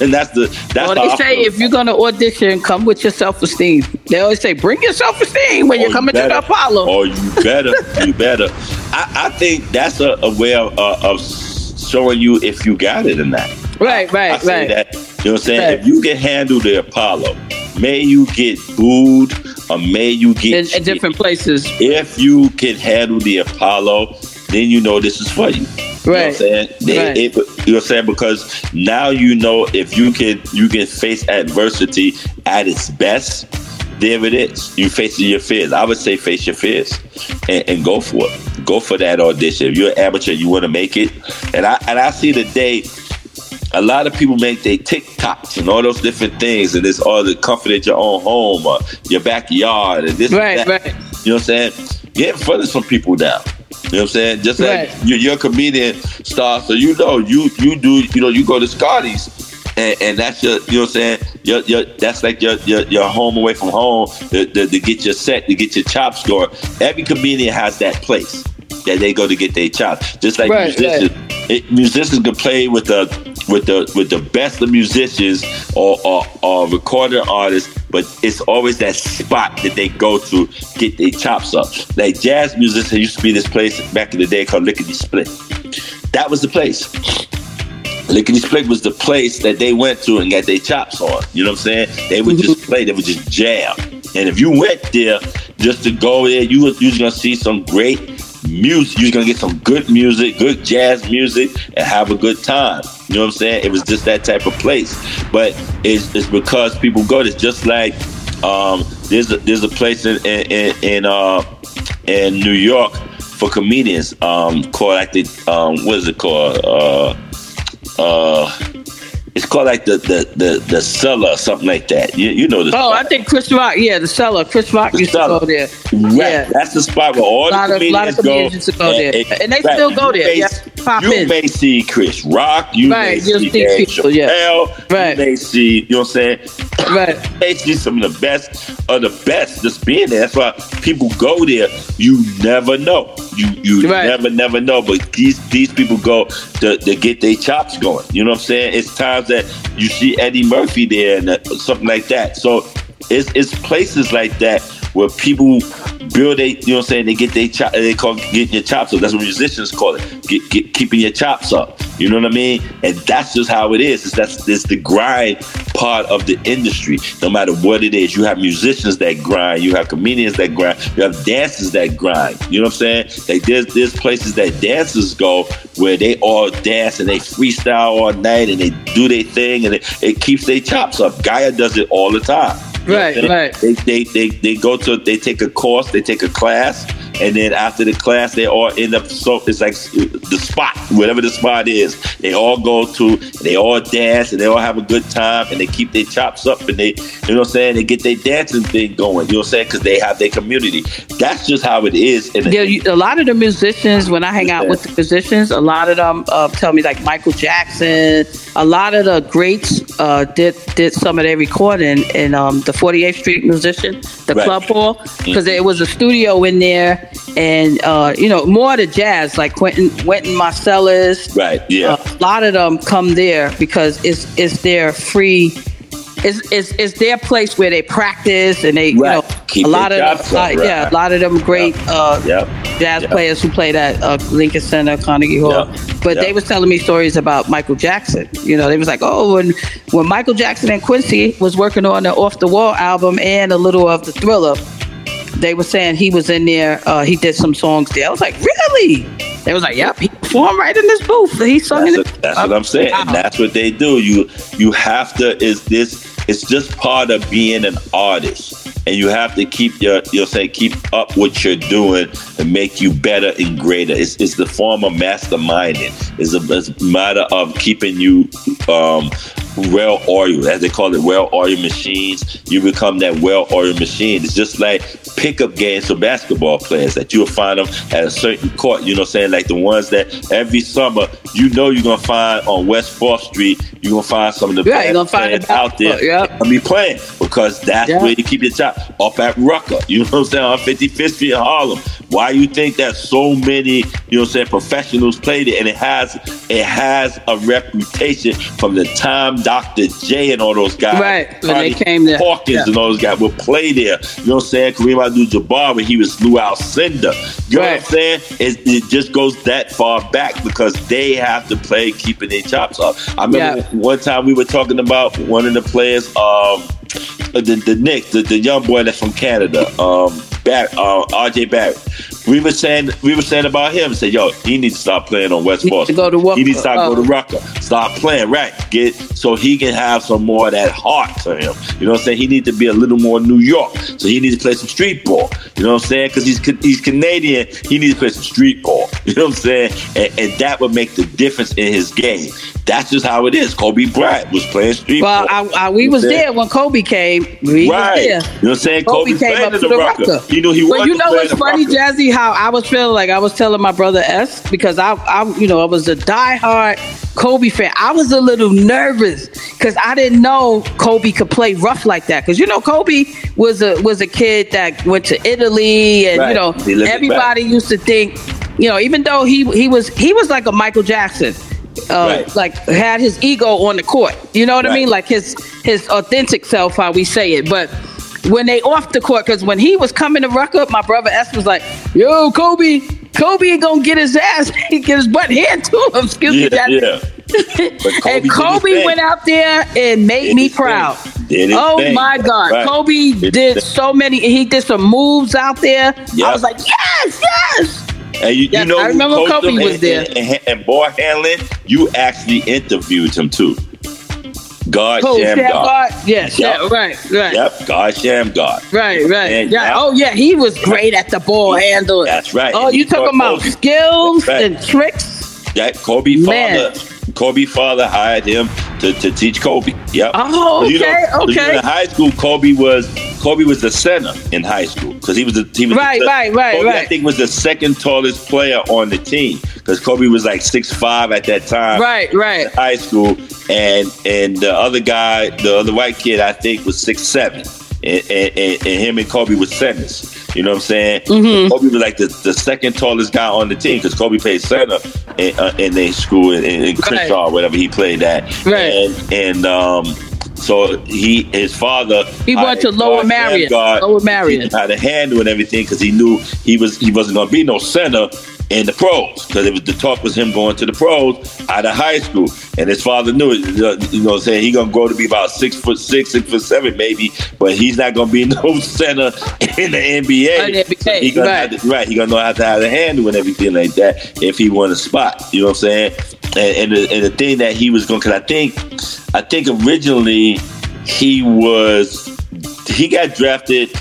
And that's the that's Well, they I say if you're gonna audition, come with your self esteem. They always say, bring your self esteem when Oh, you're coming to the Apollo. Oh, you better, you better. I, I think that's a, a way of, uh, of showing you if you got it or not. right, I right, right. that. You know what I'm saying? Right. If you can handle the Apollo, may you get booed or may you get In, in different places. If you can handle the Apollo, then you know this is for you. You know what I'm Right. saying? Right. it- you know what I'm saying? Because now you know if you can you can face adversity at its best, there it is. You facing your fears. I would say face your fears and, and go for it. Go for that audition. If you're an amateur, you want to make it. And I and I see the day a lot of people make their TikToks and all those different things, and it's all the comfort at your own home or your backyard and this. and Right, that. right. You know what I'm saying? Get in front of some people now. You know what I'm saying? Just like Right. you're, you're a comedian star, so you know you you do you know you go to Scotty's. And, and that's your, you know what I'm saying? Your, your, that's like your, your, your home away from home to, to, to get your set, to get your chops going. Every comedian has that place that they go to get their chops. Just like Right, musicians, it, musicians can play with the with the with the best of musicians or, or or recording artists, but it's always that spot that they go to get their chops up. Like jazz musicians used to be this place back in the day called Lickety Split. That was the place. Lickety Split was the place that they went to and got their chops on. You know what I'm saying? They would just mm-hmm. play, they would just jam. And if you went there just to go there, you was, you was gonna see some great music. You're gonna get some good music, good jazz music, and have a good time. You know what I'm saying? It was just that type of place. But it's, it's because people go. It's just like um, there's a, there's a place in in, in, uh in New York for comedians um, called like the um, what is it called? Uh, uh, it's called like the the the, the cellar or something like that. You, you know the Oh, I think Chris Rock. Yeah, the cellar. Chris Rock The used Cellar. to go there. Right. Yeah. That's the spot where all A lot the of- comedians, lot of comedians go. used to go there. And they still go there. You may, Yeah, you in. may see Chris Rock. You Right, may you'll see see people, yeah. Chappelle. Right. You may see, you know what I'm saying? Right. They see some of the best of the best just being there. That's why people go there. You never know. You you Right. never never know. But these these people go to, to get their chops going. You know what I'm saying? It's times that you see Eddie Murphy there and uh, something like that. So it's it's places like that where people build a you know what I'm saying they get their chop they call getting your chops up. That's what musicians call it. Get, get keeping your chops up. You know what I mean? And that's just how it is. It's that's it's the grind part of the industry. No matter what it is, you have musicians that grind, you have comedians that grind, you have dancers that grind. You know what I'm saying? Like there's there's places that dancers go where they all dance and they freestyle all night and they do their thing and it, it keeps their chops up. Gaia does it all the time. You know what I'm Right, right. They, they they they go to they take a course, they take a class, and then after the class, they all end up so it's like the spot, whatever the spot is. They all go to, they all dance, and they all have a good time, and they keep their chops up, and they, you know what I'm saying, they get their dancing thing going. You know what I'm saying, because they have their community. That's just how it is. And Yeah, you, a lot of the musicians, when I hang out with the musicians, a lot of them uh, tell me like Michael Jackson. A lot of the greats uh, did did some of their recording in um, the 48th Street Musician, the Right. club hall, because it was a studio in there, and uh, you know more of the jazz like Quentin Wynton Marsalis. right, yeah, Uh, a lot of them come there because it's it's their free. It's, it's, it's their place where they practice and they you know Keep a lot of uh, right. yeah a lot of them great uh, Yep. jazz Yep. players who played at uh, Lincoln Center, Carnegie Hall. Yep. But Yep. they was telling me stories about Michael Jackson. You know, they was like, oh, when when Michael Jackson and Quincy was working on the Off the Wall album and a little of the Thriller, they were saying he was in there. Uh, he did some songs there. I was like, really? They was like, yep, he performed right in this booth. He sung That's, in what- it. that's what I'm saying. And that's what they do. You you have to is this it's just part of being an artist. And you have to keep your you'll say keep up what you're doing and make you better and greater. It's, it's the form of masterminding. It's a, it's a matter of keeping you um, well oiled, as they call it, well oiled machines. You become that well oiled machine. It's just like pickup games for basketball players that you'll find them at a certain court. You know what I'm saying? Like the ones that every summer you know you're gonna find on West 4th Street, you're gonna find some of the Yeah, best gonna find players out there yep. and be playing because that's where you keep your job. Up at Rucker, you know what I'm saying, on 55th Street in Harlem. Why you think that so many, you know what I'm saying, professionals played it and it has it has a reputation from the time Dr. J and all those guys Right, when they came there. Hawkins Yeah. and all those guys would play there. You know what I'm saying? Kareem Abdul-Jabbar when he was Lou Alcindor. You know what I'm saying? It, it just goes that far back because they have to play keeping their chops up. I remember Yeah. one time we were talking about one of the players, um, the the Knick, the, the young boy that's from Canada, um, Bar- uh, RJ Barrett. We were saying we were saying about him. Say, yo, he needs to stop playing on West He needs Boston. to go to He needs to stop Rucker. go to oh. Rucker. Stop playing, right? Get so he can have some more of that heart to him. You know what I'm saying? He needs to be a little more New York. So he needs to play some street ball. You know what I'm saying? Because he's he's Canadian. He needs to play some street ball. You know what I'm saying? And, and that would make the difference in his game. That's just how it is. Kobe Bryant was playing street Well, ball. I, I, we You know was what I'm saying? there when Kobe came. We Right. You know what I'm saying? Kobe, Kobe came up to the the Rucker. Rucker. He knew he Well, wanted you to know play what's funny, Rucker. Jazzy? How I was feeling like I was telling my brother S because I, I, you know, I was a diehard Kobe fan. I was a little nervous because I didn't know Kobe could play rough like that. Because you know, Kobe was a was a kid that went to Italy, and Right. you know, everybody used to think, you know, even though he he was he was like a Michael Jackson. Uh, Right. like had his ego on the court, you know what I mean? Like his his authentic self, how we say it. But when they off the court, because when he was coming to ruck up, my brother S was like, "Yo, Kobe, Kobe ain't gonna get his ass, he get his butt handed to him." Excuse me, Yeah, Jack. yeah. Kobe and Kobe went out there and made Did me proud. Oh thing. my God, Right. Kobe Did did so many. He did some moves out there. I was like, yes, yes. And you, Yes, you know, I remember Kobe was and, there. And, and, and ball handling, you actually interviewed him too. God Oh, Shammgod. God? Yes, Yep. yeah, right, right. Yep, God Shammgod. Right, right. And yeah. now- Oh, yeah. He was great at the ball handling. That's right. Oh, you talking about Kobe. skills right. and tricks? That Kobe Man. father, Kobe father hired him to, to teach Kobe. Yep. Oh, You know- okay, you know, okay. in high school, Kobe was Kobe was the center in high school because he was the he was Right, center. right, right, Kobe, I think was the second tallest player on the team because Kobe was like six five at that time. Right, right. High school, and and the other guy, the other white kid, I think was six seven, and, and, and, him and Kobe was centers. You know what I'm saying? Mm-hmm. Kobe was like the, the second tallest guy on the team because Kobe played center in, uh, in their school in, in Crenshaw, whatever he played at. Right. And and um, so he his father He went to Lower Merion. Lower Merion. How to handle and everything because he knew he was he wasn't going to be no center in the pros because it was the talk was him going to the pros out of high school and his father knew it you know what I'm saying he gonna grow to be about six foot six six foot seven maybe but he's not gonna be no center in the NBA, In the NBA, So he gonna right. to, right he gonna know how to how to handle and everything like that if he won a spot you know what I'm saying and and the, and the thing that he was going because I think I think originally he was he got drafted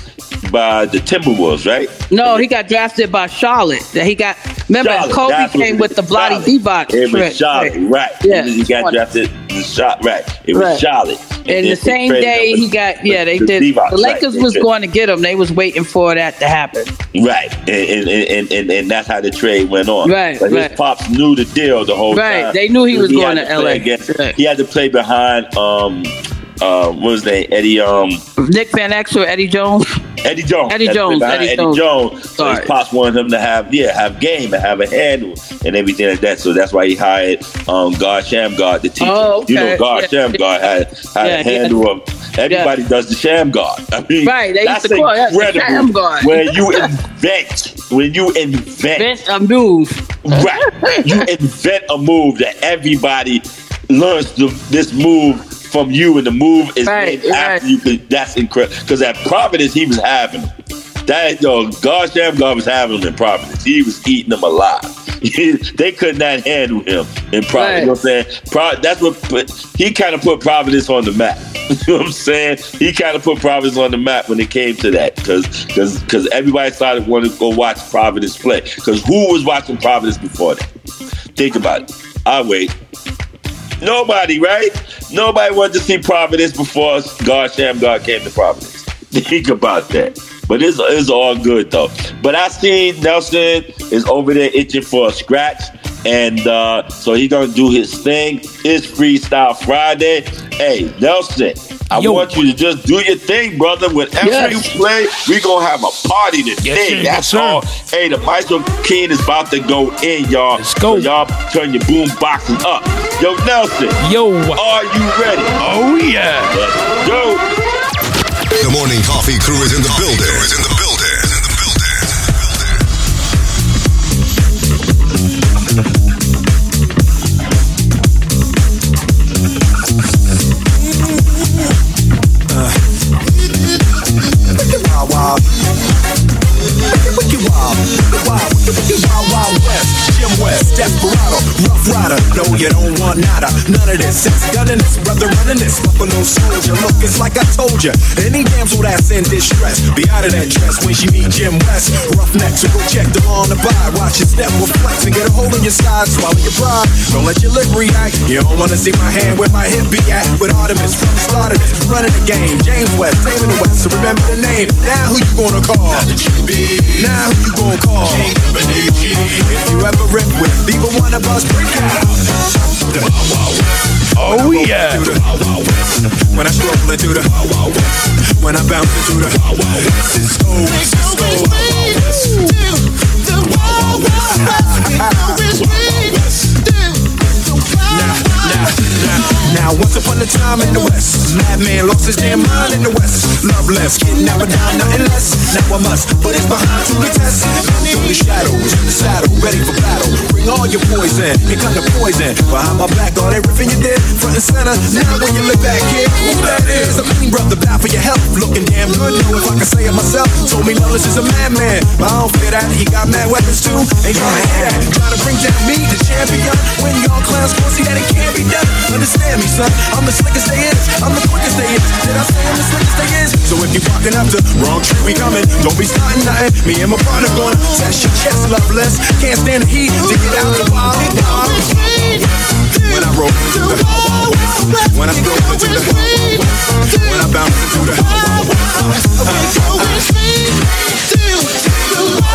by the Timberwolves right No, he got drafted by Charlotte. That he got. Remember, Charlotte, Kobe came it with the Bloody Charlotte. Divac It was trick. Charlotte, right? Yeah. he got drafted. in Shot, right? It was Right. Charlotte. And then the same day he got, yeah, they did. The. Lakers They was going to get him. They was waiting for that to happen. Right, and and, and, and and that's how the trade went on. Right, but right. his pops knew the deal the whole Right, time. they knew he was had going to play LA. Against, Right. He had to play behind um uh what was name Eddie um Nick Van Exel, Eddie Jones. Eddie Jones. Eddie Had to play Jones, Eddie Eddie Jones. Jones. So Sorry. his pops wanted him to have yeah have game and have a handle and everything like that. So that's why he hired um God Shammgod to teach. Oh, him. You know. God Yeah. Shammgod had had Yeah, a handle of. Everybody does the Shammgod. I mean, Right, they used that's to call it the incredible. Shammgod. When you invent, when you invent Bent a move. Right. You invent a move that everybody learns the, this move from you, and the move is Right, after right. you. 'cause That's incredible. Because at Providence, he was having them. That yo, God damn God was having them in Providence. He was eating them alive. they could not handle him in Providence. Right. You know what I'm saying? Pro, that's what put, he kind of put Providence on the map. you know what I'm saying? He kind of put Providence on the map when it came to that, because because because everybody started wanting to go watch Providence play. Because who was watching Providence before that? Think about it. I wait. Nobody, right? Nobody wanted to see Providence before God Shammgod came to Providence. Think about that. But it's, it's all good though. But I seen Nelson is over there itching for a scratch. And uh, so he gonna do his thing. It's Freestyle Friday. Hey, Nelson, I Yo. want you to just do your thing, brother. Whenever Yes. you play, we gonna have a party today. Yes, sir. Yes, That's sir. all. Hey, the Maestro King is about to go in, y'all. Let's go. So y'all turn your boom boxes up. Yo, Nelson, Yo. are you ready? Oh yeah. Let's go. The morning coffee crew is in the building. Is in the building. Wild. West, Desperado, Rough Rider. No, you don't want nada. None of this. Sex gunning this, brother running this. Buffalo soldier. Look, it's like I told ya. Any damsel that's in distress, be out of that dress when she meet Jim West. Rough neck, so go check the law on the bar. Watch your step with flex and get a hold on your side. Swallow your pride. Don't let your lip react. You don't wanna see my hand where my hip be at. With Artemus from the start of this, running the game. James West, the West. So remember the name. Now who you gonna call? Now who you gonna call? If you ever rip with. Either one of us, break out. Oh yeah. When I stroll into the when I bounce into the Cisco, Cisco. Now, now, now, now, once upon a time in the West, madman lost his damn mind in the West. Love less, getting never down, nothing less. Now I must put his behind to the test. Through the shadows, in the saddle, ready for battle. Bring all your poison, here come the poison. Behind my back, all everything you did, front and center. Now when you look back here, who that is? A mean brother, bad for your health, looking damn good. Know if I can say it myself. Told me Lawless is a madman, but I don't fear that. He got mad weapons too. Ain't trying to hear that. Trying to bring down me, the champion. When y'all clowns see that it can't be done. Understand me, son. I'm the slickest they is. I'm the quickest they is. Did I say I'm the slickest they is? So if you're walking after wrong trick, we coming. Don't be starting nothing. Me and my partner gonna test your chest, loveless. Can't stand the heat. Dig it out the wild. wild. When I roll into the when I blow into the when I bounce into the. Uh, uh, uh, uh, uh, uh, uh, uh,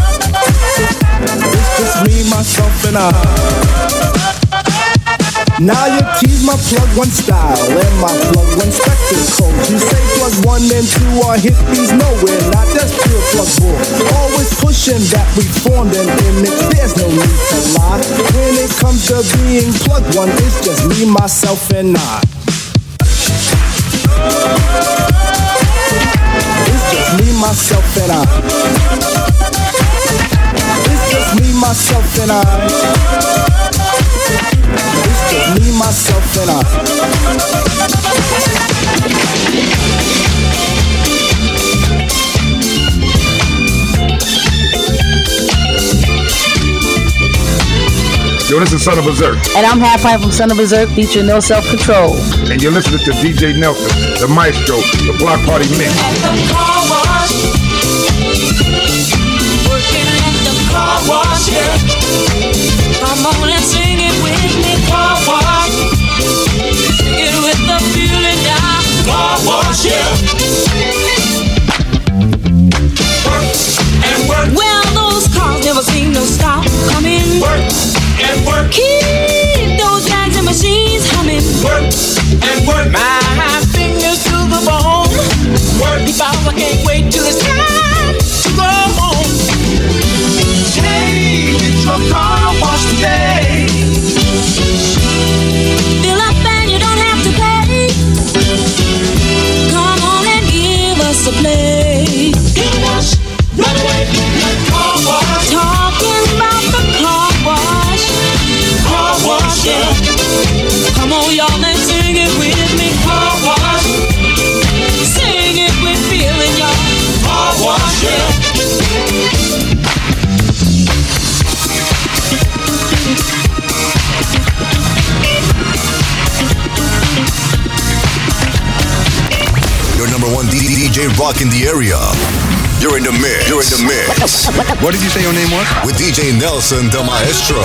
It's me, myself, and I. Now you tease my plug one style and my plug one spectacle. You say plug one and two are hippies nowhere, not that's pure plug bull. Always pushing that we formed an image, there's no need to lie. When it comes to being plug one, it's just me, myself, and I. It's just me, myself, and I. It's just me, myself, and I. It's just me, myself, and I. Yo, this is Son of Bazerk, And I'm Half Pint from Son of Bazerk featuring No Self Control. and you're listening to DJ Nelson, the maestro, the Block Party Mix. My fingers to the bone. Work. I can't wait till it's Your car wash today. DJ rock in the area. You're in the mix. You're in the mix. What did you say your name was? With DJ Nelson the Maestro.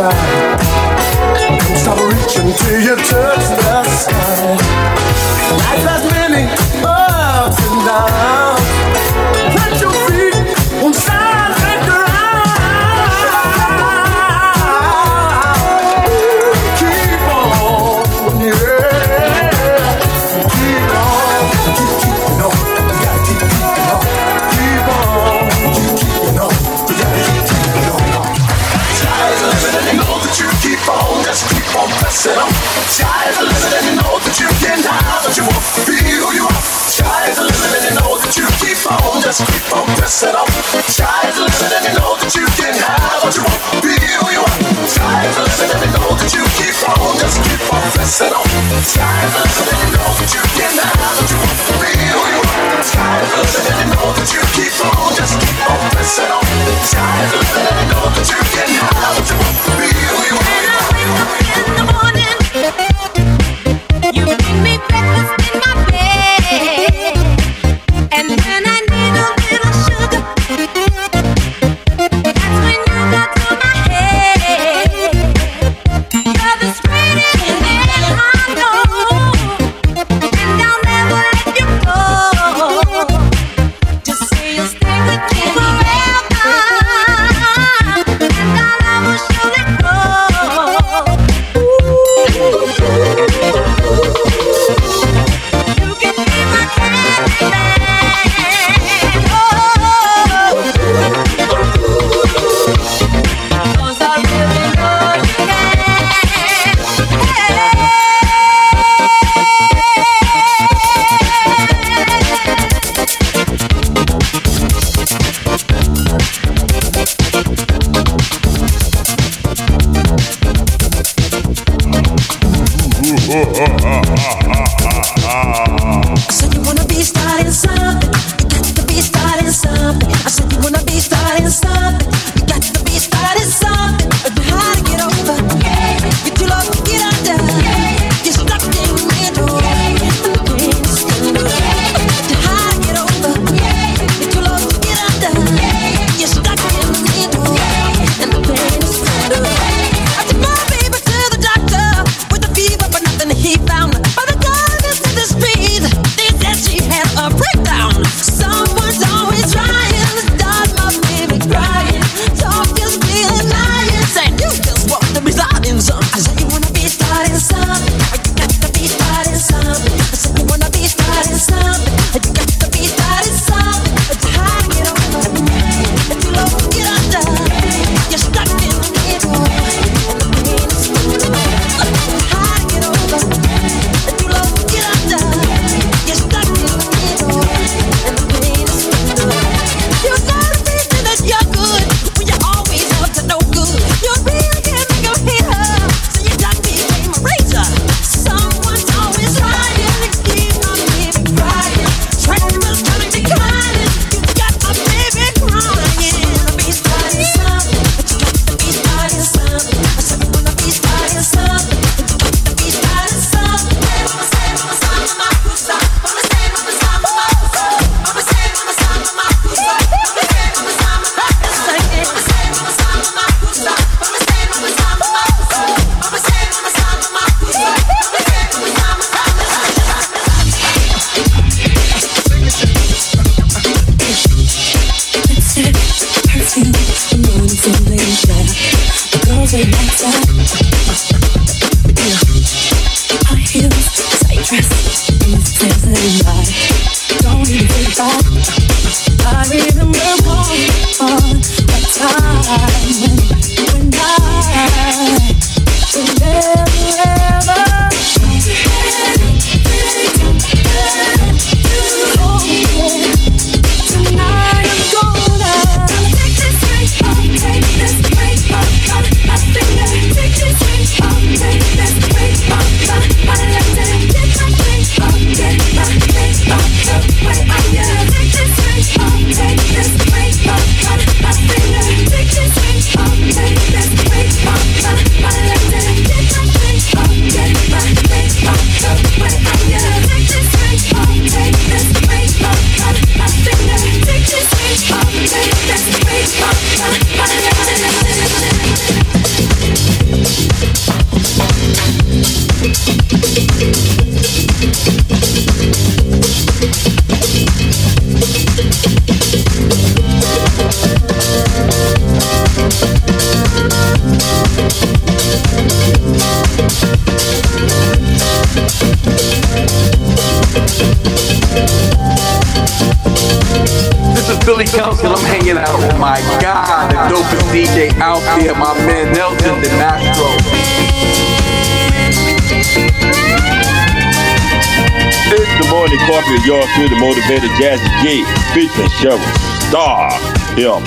side. Stop reaching to your touch. Just keep on pressing on. Sky is the limit, and you know that you can have what you want. Be who you are. Sky is the limit, and you know that you keep on. Just keep on pressing on. Sky is the limit, and you know that you can have what you want. Be who you are. Sky is the limit, and you know that you keep on. Just keep on pressing on. Sky is the limit, and you know that you can have what you want. Be who you are. When I wake up in the morning.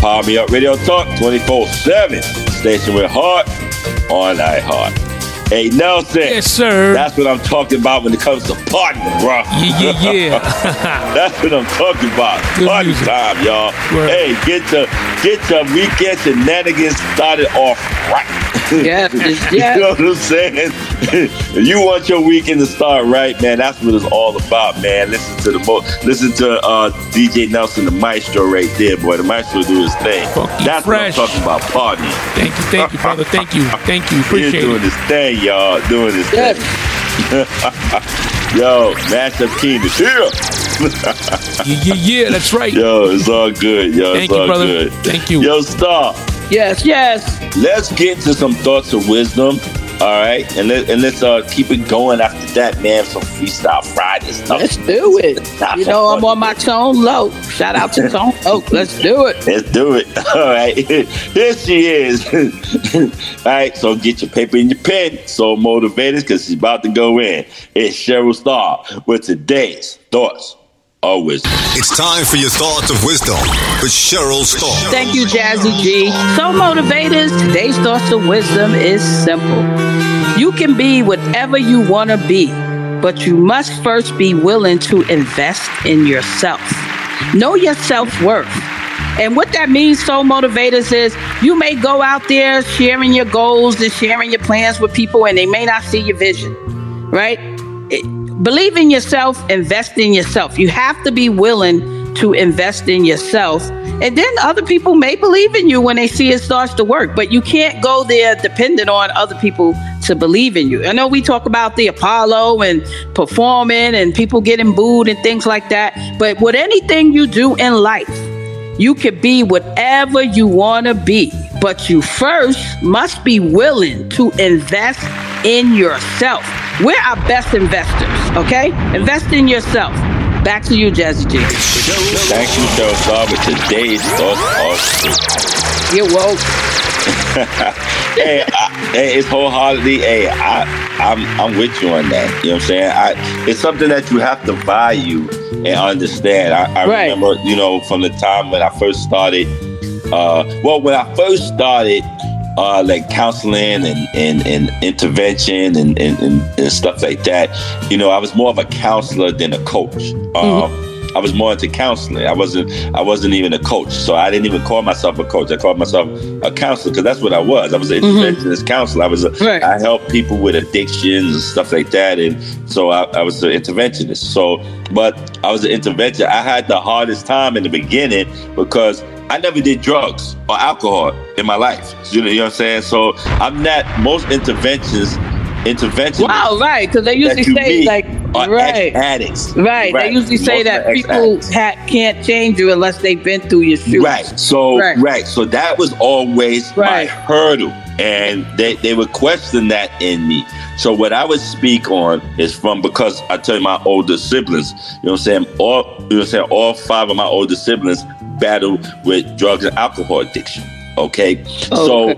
Power Me Up Radio Talk 24 7. Station with heart on iHeart. Hey Nelson. Yes, sir. That's what I'm talking about when it comes to partying, bro. Yeah, yeah, yeah. That's what I'm talking about. Good Party music. time, y'all. Word. Hey, get your get your weekend shenanigans started off right. Yeah, yeah. you know what I'm saying? if you want your weekend to start right, man, that's what it's all about, man. Listen to the mo- listen to uh, DJ Nelson, the maestro, right there, boy. The maestro do his thing. Funky that's fresh. what I'm talking about, partying. Thank you, thank you, brother. Thank you, thank you. He's Appreciate doing it. his thing, y'all. Doing his Yes. thing. Yo, Mashup King is here. Yeah, yeah, yeah. That's right. Yo, it's all good, yo. Thank it's you, all brother. good. Thank you. Yo, Starr, Yes, yes. let's get to some thoughts of wisdom. All right, and let and let's uh keep it going after that, man. Some freestyle Friday stuff. Let's do it. Not You know, I'm on my tone low. Shout out to Tone Oak. Let's do it. Let's do it. All right, here she is. All right, so get your paper and your pen. So motivated because she's about to go in. It's Cheryl Starr with today's thoughts of wisdom. It's time for your thoughts of wisdom with Cheryl Starr. Thank you, Jazzy G. So, motivators, today's thoughts of wisdom is simple. You can be whatever you want to be, but you must first be willing to invest in yourself. Know your self worth. And what that means, so motivators, is you may go out there sharing your goals and sharing your plans with people, and they may not see your vision, right? It- believe in yourself, invest in yourself. You have to be willing to invest in yourself. And then other people may believe in you when they see it starts to work, but you can't go there dependent on other people to believe in you. I know we talk about the Apollo and performing and people getting booed and things like that, but with anything you do in life, you could be whatever you want to be, but you first must be willing to invest in yourself. We're our best investors, okay? Invest in yourself. Back to you, Jazzy G. Thank you, Starr, with today's thoughts of wisdom. You're woke. hey, I, hey, it's wholeheartedly. Hey, I, I'm, I'm with you on that. You know what I'm saying? I, it's something that you have to value and understand. I, I Right. remember, you know, from the time when I first started. Uh, well, when I first started, uh, like counseling and, and, and intervention and, and, and, stuff like that, you know, I was more of a counselor than a coach. Um, I was more into counseling. I wasn't. I wasn't even a coach, so I didn't even call myself a coach. I called myself a counselor because that's what I was. I was an interventionist counselor. I was. A, I helped people with addictions and stuff like that, and so I, I was an interventionist. So, but I was an intervention. I had the hardest time in the beginning because I never did drugs or alcohol in my life. You know, you know what I'm saying? So I'm not most interventions. Intervention. Wow, right? Because they usually say like Right. ex-addicts. Right. They usually say Most that people ha- can't change you unless they've been through your shoes. Right. So Right. right. So that was always Right. my hurdle. And they, they would question that in me. So what I would speak on is from because I tell you my older siblings, you know what I'm saying? All you know what I'm saying, all five of my older siblings battle with drugs and alcohol addiction. Okay. So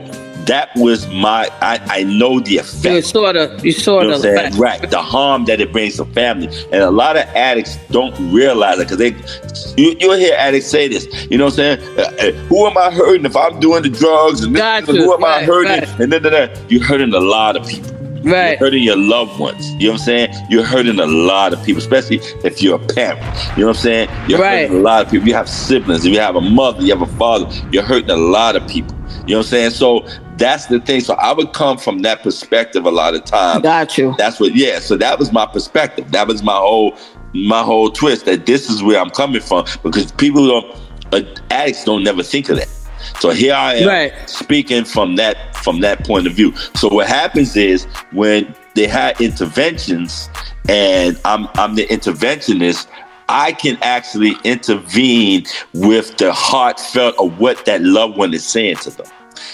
that was my I, I know the effect. You sort of, you sort You know of, what Right. The harm that it brings to family. And a lot of addicts don't realize it because they, you, you'll hear addicts say this. You know what I'm saying? Uh, uh, who am I hurting if I'm doing the drugs? And this, who you. am I hurting? right. And then, then, then you're hurting a lot of people. Right. You're hurting your loved ones. You know what I'm saying? You're hurting a lot of people, especially if you're a parent. You know what I'm saying? You're Right. hurting a lot of people. You have siblings, if you have a mother, you have a father, you're hurting a lot of people. You know what I'm saying? So that's the thing. So I would come from that perspective a lot of times. Got you. That's what yeah, so that was my perspective. That was my whole my whole twist that this is where I'm coming from because people don't uh, addicts don't never think of that. So here I am Right. speaking from that from that point of view. So what happens is when they had interventions and I'm I'm the interventionist, I can actually intervene with the heartfelt of what that loved one is saying to them.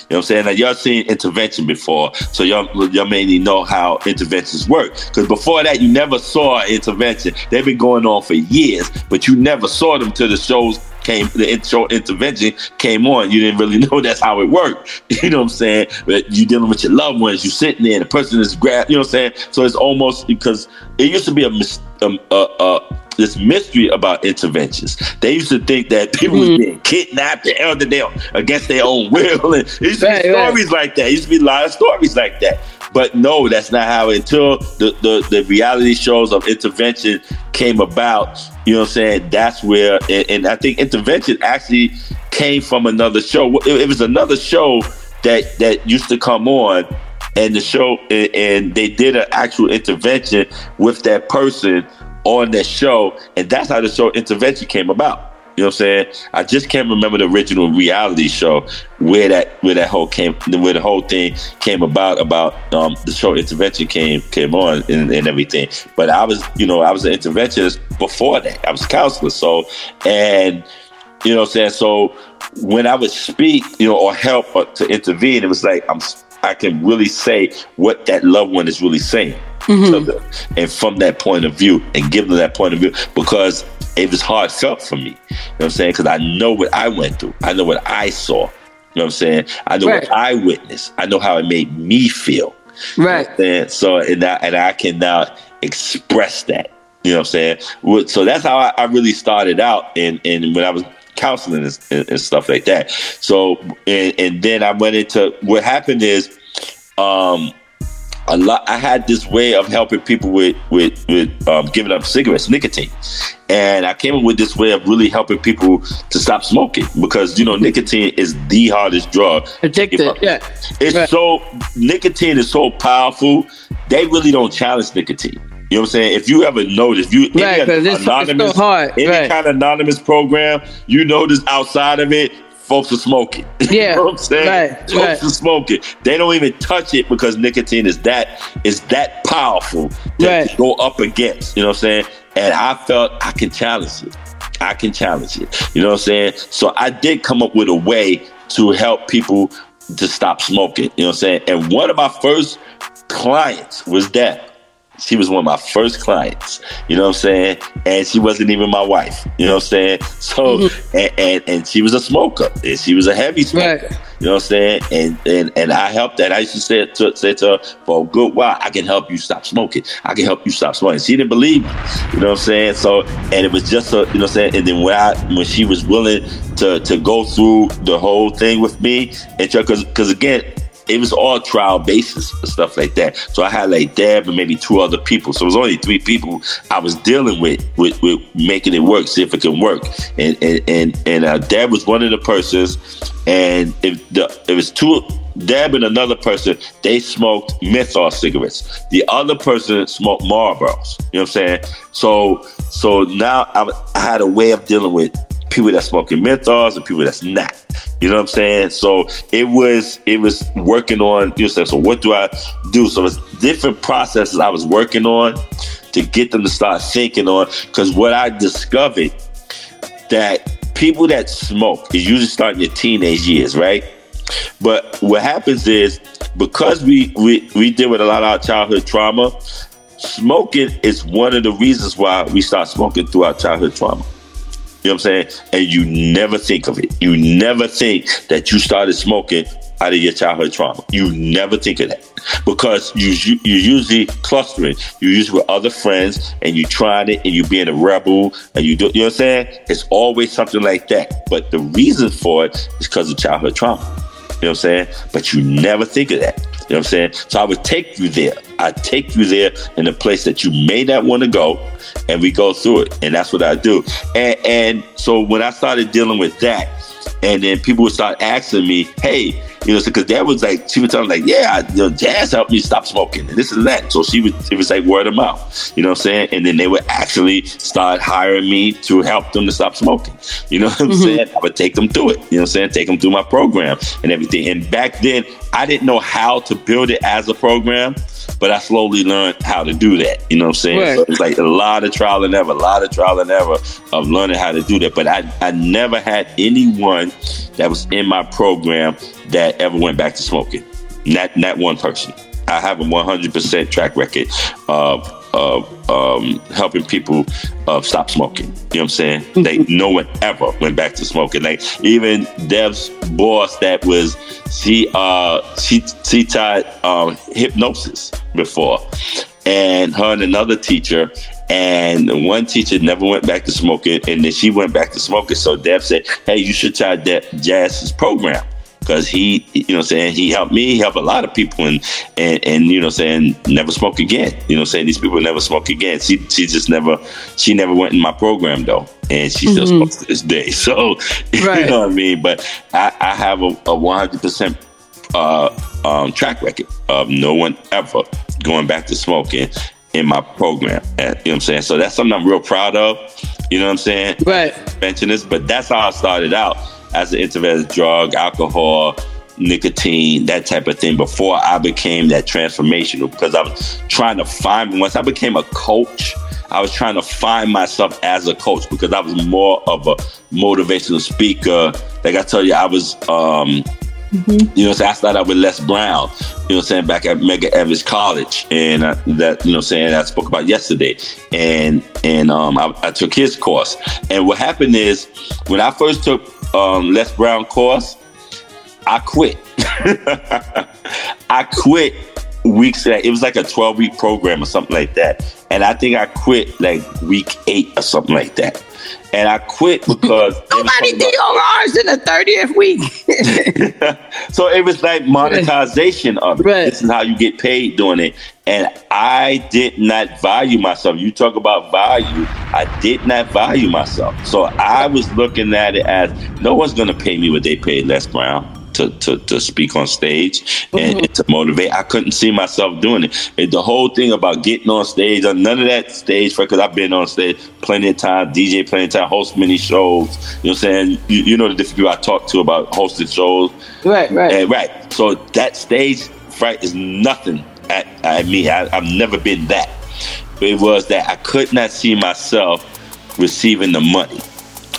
You know what I'm saying? Now, y'all seen intervention before, so y'all, y'all mainly know how interventions work. Because before that, you never saw intervention. They've been going on for years, but you never saw them till the shows came, the show intervention came on. You didn't really know that's how it worked. You know what I'm saying? But you dealing with your loved ones, you sitting there, and the person is grabbed, You know what I'm saying? So it's almost because it used to be a um, uh, uh, this mystery about interventions. They used to think that people was being kidnapped and held down against their own will, and it used to Right, be right. stories like that. It used to be a lot of stories like that. But no, that's not how. Until the, the the reality shows of intervention came about, you know what I'm saying? That's where, and, and I think intervention actually came from another show. It, it was another show that that used to come on, and the show, and, and they did an actual intervention with that person on that show, and that's how the show intervention came about. You know what I'm saying? I just can't remember the original reality show where that where that whole came where the whole thing came about about um the show intervention came came on and, and everything. But I was you know I was an interventionist before that. I was a counselor. So and you know what I'm saying? So when I would speak, you know, or help or to intervene, it was like I'm I can really say what that loved one is really saying to them. And from that point of view and give them that point of view because it was heartfelt for me. You know what I'm saying? Because I know what I went through. I know what I saw. You know what I'm saying? I know Right. what I witnessed. I know how it made me feel. Right. And so and I, and I can now express that. You know what I'm saying? So that's how I, I really started out and and when I was counseling and, and, and stuff like that. So and, and then I went into what happened is um a lot I had this way of helping people with with with um, giving up cigarettes, nicotine. And I came up with this way of really helping people to stop smoking because you know nicotine is the hardest drug. Addicted, yeah. It's so nicotine is so powerful. They really don't challenge nicotine. You know what I'm saying? If you ever notice, you Right, any it's so hard, any right. kind of anonymous program, you notice outside of it, folks are smoking. Yeah, you know what I'm saying? right, folks right. are smoking. They don't even touch it because nicotine is that is that powerful that to go up against. You know what I'm saying? And I felt I can challenge it. I can challenge it. You know what I'm saying? So I did come up with a way to help people to stop smoking. You know what I'm saying? And one of my first clients was that. She was one of my first clients. You know what I'm saying? And she wasn't even my wife. You know what I'm saying? So mm-hmm. and, and and she was a smoker. And she was a heavy smoker. You know what I'm saying? And and and I helped that. I used to say to say to her for a good while, I can help you stop smoking. I can help you stop smoking. She didn't believe me. You know what I'm saying? So and it was just a you know what I'm saying? And then when I when she was willing to to go through the whole thing with me and because because again it was all trial basis and stuff like that. So I had like Deb and maybe two other people. So it was only three people I was dealing with with, with making it work, see if it can work. And and and, and uh, Deb was one of the persons, and if the it was two. Deb and another person, they smoked menthol cigarettes. The other person smoked Marlboros. You know what I'm saying? So, so now I, I had a way of dealing with people that smoking menthols and people that's not. You know what I'm saying? So it was it was working on you so what do I do? So it's different processes I was working on to get them to start thinking on because what I discovered that people that smoke is usually starting your teenage years, right? But what happens is because we we, we deal with a lot of our childhood trauma, smoking is one of the reasons why we start smoking through our childhood trauma. You know what I'm saying? And you never think of it. You never think that you started smoking out of your childhood trauma. You never think of that because you you you're usually clustering. You're usually with other friends and you trying it and you being a rebel and you do. You know what I'm saying? It's always something like that. But the reason for it is because of childhood trauma. You know what I'm saying? But you never think of that. You know what I'm saying? So I would take you there. I take you there in a place that you may not want to go, and we go through it. And that's what I do. And and so when I started dealing with that, and then people would start asking me, hey, you know, because that was like she was telling me like, yeah, I, you know, Jazz helped me stop smoking, and this and that. So she was it was like word of mouth, you know what I'm saying? And then they would actually start hiring me to help them to stop smoking. You know what I'm Mm-hmm. saying? I would take them through it. You know what I'm saying? Take them through my program and everything. And back then, I didn't know how to build it as a program, but I slowly learned how to do that. You know what I'm saying? Right. So it's like a lot of trial and error, a lot of trial and error of learning how to do that. But I, I never had anyone that was in my program that ever went back to smoking. Not not one person. I have a 100% track record of of um, helping people uh, stop smoking. You know what I'm saying? Like no one ever went back to smoking. Like even Deb's boss, that was she uh she she tried um, hypnosis before, and her and another teacher. And one teacher never went back to smoking, and then she went back to smoking. So Dev said, "Hey, you should try De- Jazz's program." Because he, you know, saying he helped me, he helped a lot of people, and and and you know, saying never smoke again. You know, saying these people never smoke again. She she just never she never went in my program though, and she still Mhm. smokes to this day. So you know what I mean. But I, I have a, a 100 percent uh, um, track record of no one ever going back to smoking in my program. You know what I'm saying? So that's something I'm real proud of. You know what I'm saying? Right. Mention this, but that's how I started out as an intravenous drug, alcohol, nicotine, that type of thing before I became that transformational because I was trying to find once I became a coach. I was trying to find myself as a coach because I was more of a motivational speaker. Like I tell you, I was um, you know, so I started out with Les Brown, you know, what I'm saying back at Medgar Evers College, and uh, that you know, saying I spoke about yesterday, and and um, I, I took his course, and what happened is when I first took um, Les Brown course, I quit. I quit weeks. that It was like a 12 week program or something like that, and I think I quit like week eight or something like that. And I quit because Nobody DORs in the 30th week. so it was like monetization of it. This is how you get paid doing it. And I did not value myself. You talk about value. I did not value myself. So I was looking at it as no one's going to pay me what they paid Les Brown. To, to, to speak on stage and, mm-hmm. and to motivate. I couldn't see myself doing it. And the whole thing about getting on stage, none of that stage fright, because I've been on stage plenty of time, DJ plenty of time, host many shows. You know what I'm saying? You, you know the different people I talk to about hosting shows. Right, right. And right. So that stage fright is nothing at, at me. I, I've never been that. It was that I could not see myself receiving the money.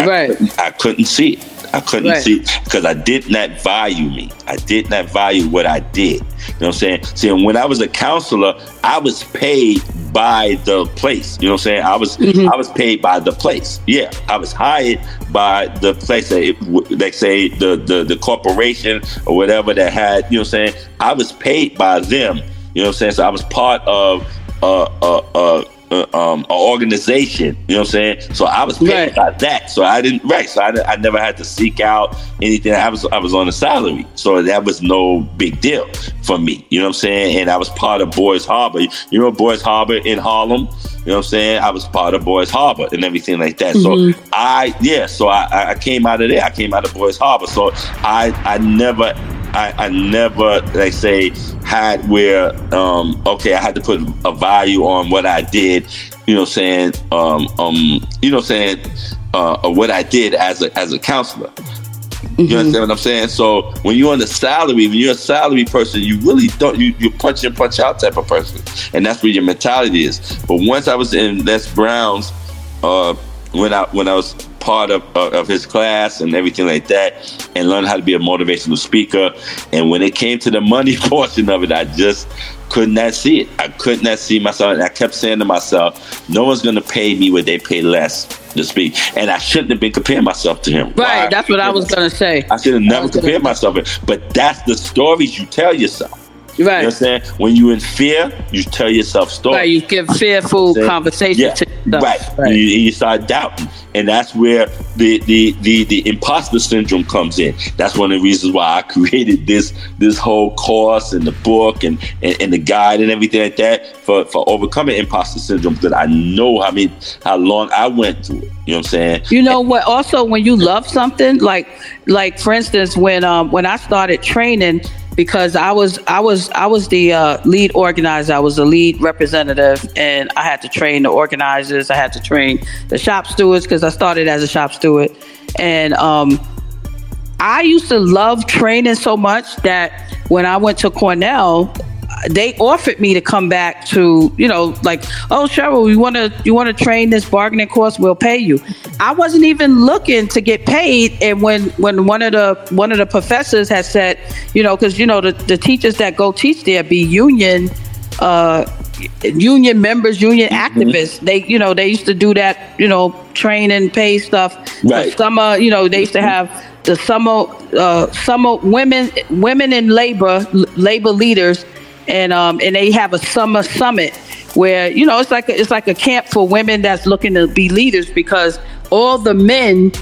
Right. I couldn't see it. I couldn't Right. see because I did not value me. I did not value what I did. You know what I'm saying? See, and when I was a counselor, I was paid by the place. You know what I'm saying? I was I was paid by the place. Yeah, I was hired by the place that like say the, the the corporation or whatever that had. You know what I'm saying? I was paid by them. You know what I'm saying? So I was part of uh uh uh. Uh, um, an organization, you know what I'm saying? So I was paid by that. So I didn't, right? So I, I never had to seek out anything. I was I was on a salary, so that was no big deal for me. You know what I'm saying? And I was part of Boys Harbor. You know Boys Harbor in Harlem. You know what I'm saying? I was part of Boys Harbor and everything like that. Mhm. So I yeah, so I, I- I came out of there. I came out of Boys Harbor. So I I never I, I never like say had where um, okay, I had to put a value on what I did. You know, what I'm saying um, um, you know, saying uh, uh, what I did as a as a counselor. You understand what I'm saying? So when you're on the salary, when you're a salary person, you really don't you you punch in, punch out type of person, and that's where your mentality is. But once I was in Les Brown's, uh, when I when I was part of uh, of his class and everything like that, and learned how to be a motivational speaker, and when it came to the money portion of it, I just could not see it. I could not see myself, and I kept saying to myself, "No one's going to pay me what they pay Les to speak," and I shouldn't have been comparing myself to him. Right, Why? that's what I was gonna say. I should have never compared myself. But that's the stories you tell yourself. You know Right. what I'm saying? When you're in fear, you tell yourself stories. Right, you give fearful Saying- conversations Yeah, to yourself. right. Right. You, you start doubting, and that's where the, the the the imposter syndrome comes in. That's one of the reasons why I created this this whole course and the book and and, and the guide and everything like that for for overcoming imposter syndrome because I know how many how long I went through it. You know what I'm saying? You know what? Also, when you love something, like like for instance, when um when I started training, because I was I was I was the uh, lead organizer, I was the lead representative, and I had to train the organizers, I had to train the shop stewards because I started as a shop steward, and um. I used to love training so much that when I went to Cornell, they offered me to come back to, you know, like, oh Cheryl, you wanna you wanna train this bargaining course, we'll pay you. I wasn't even looking to get paid and when when one of the one of the professors had said, you know, because you know the, the teachers that go teach there be union uh union members, union activists. They, you know, they used to do that, you know, train and pay stuff. Right. The summer, you know, they used to have the summer, uh, summer women, women in labor, l- labor leaders, and um, and they have a summer summit where you know it's like a, it's like a camp for women that's looking to be leaders because all the men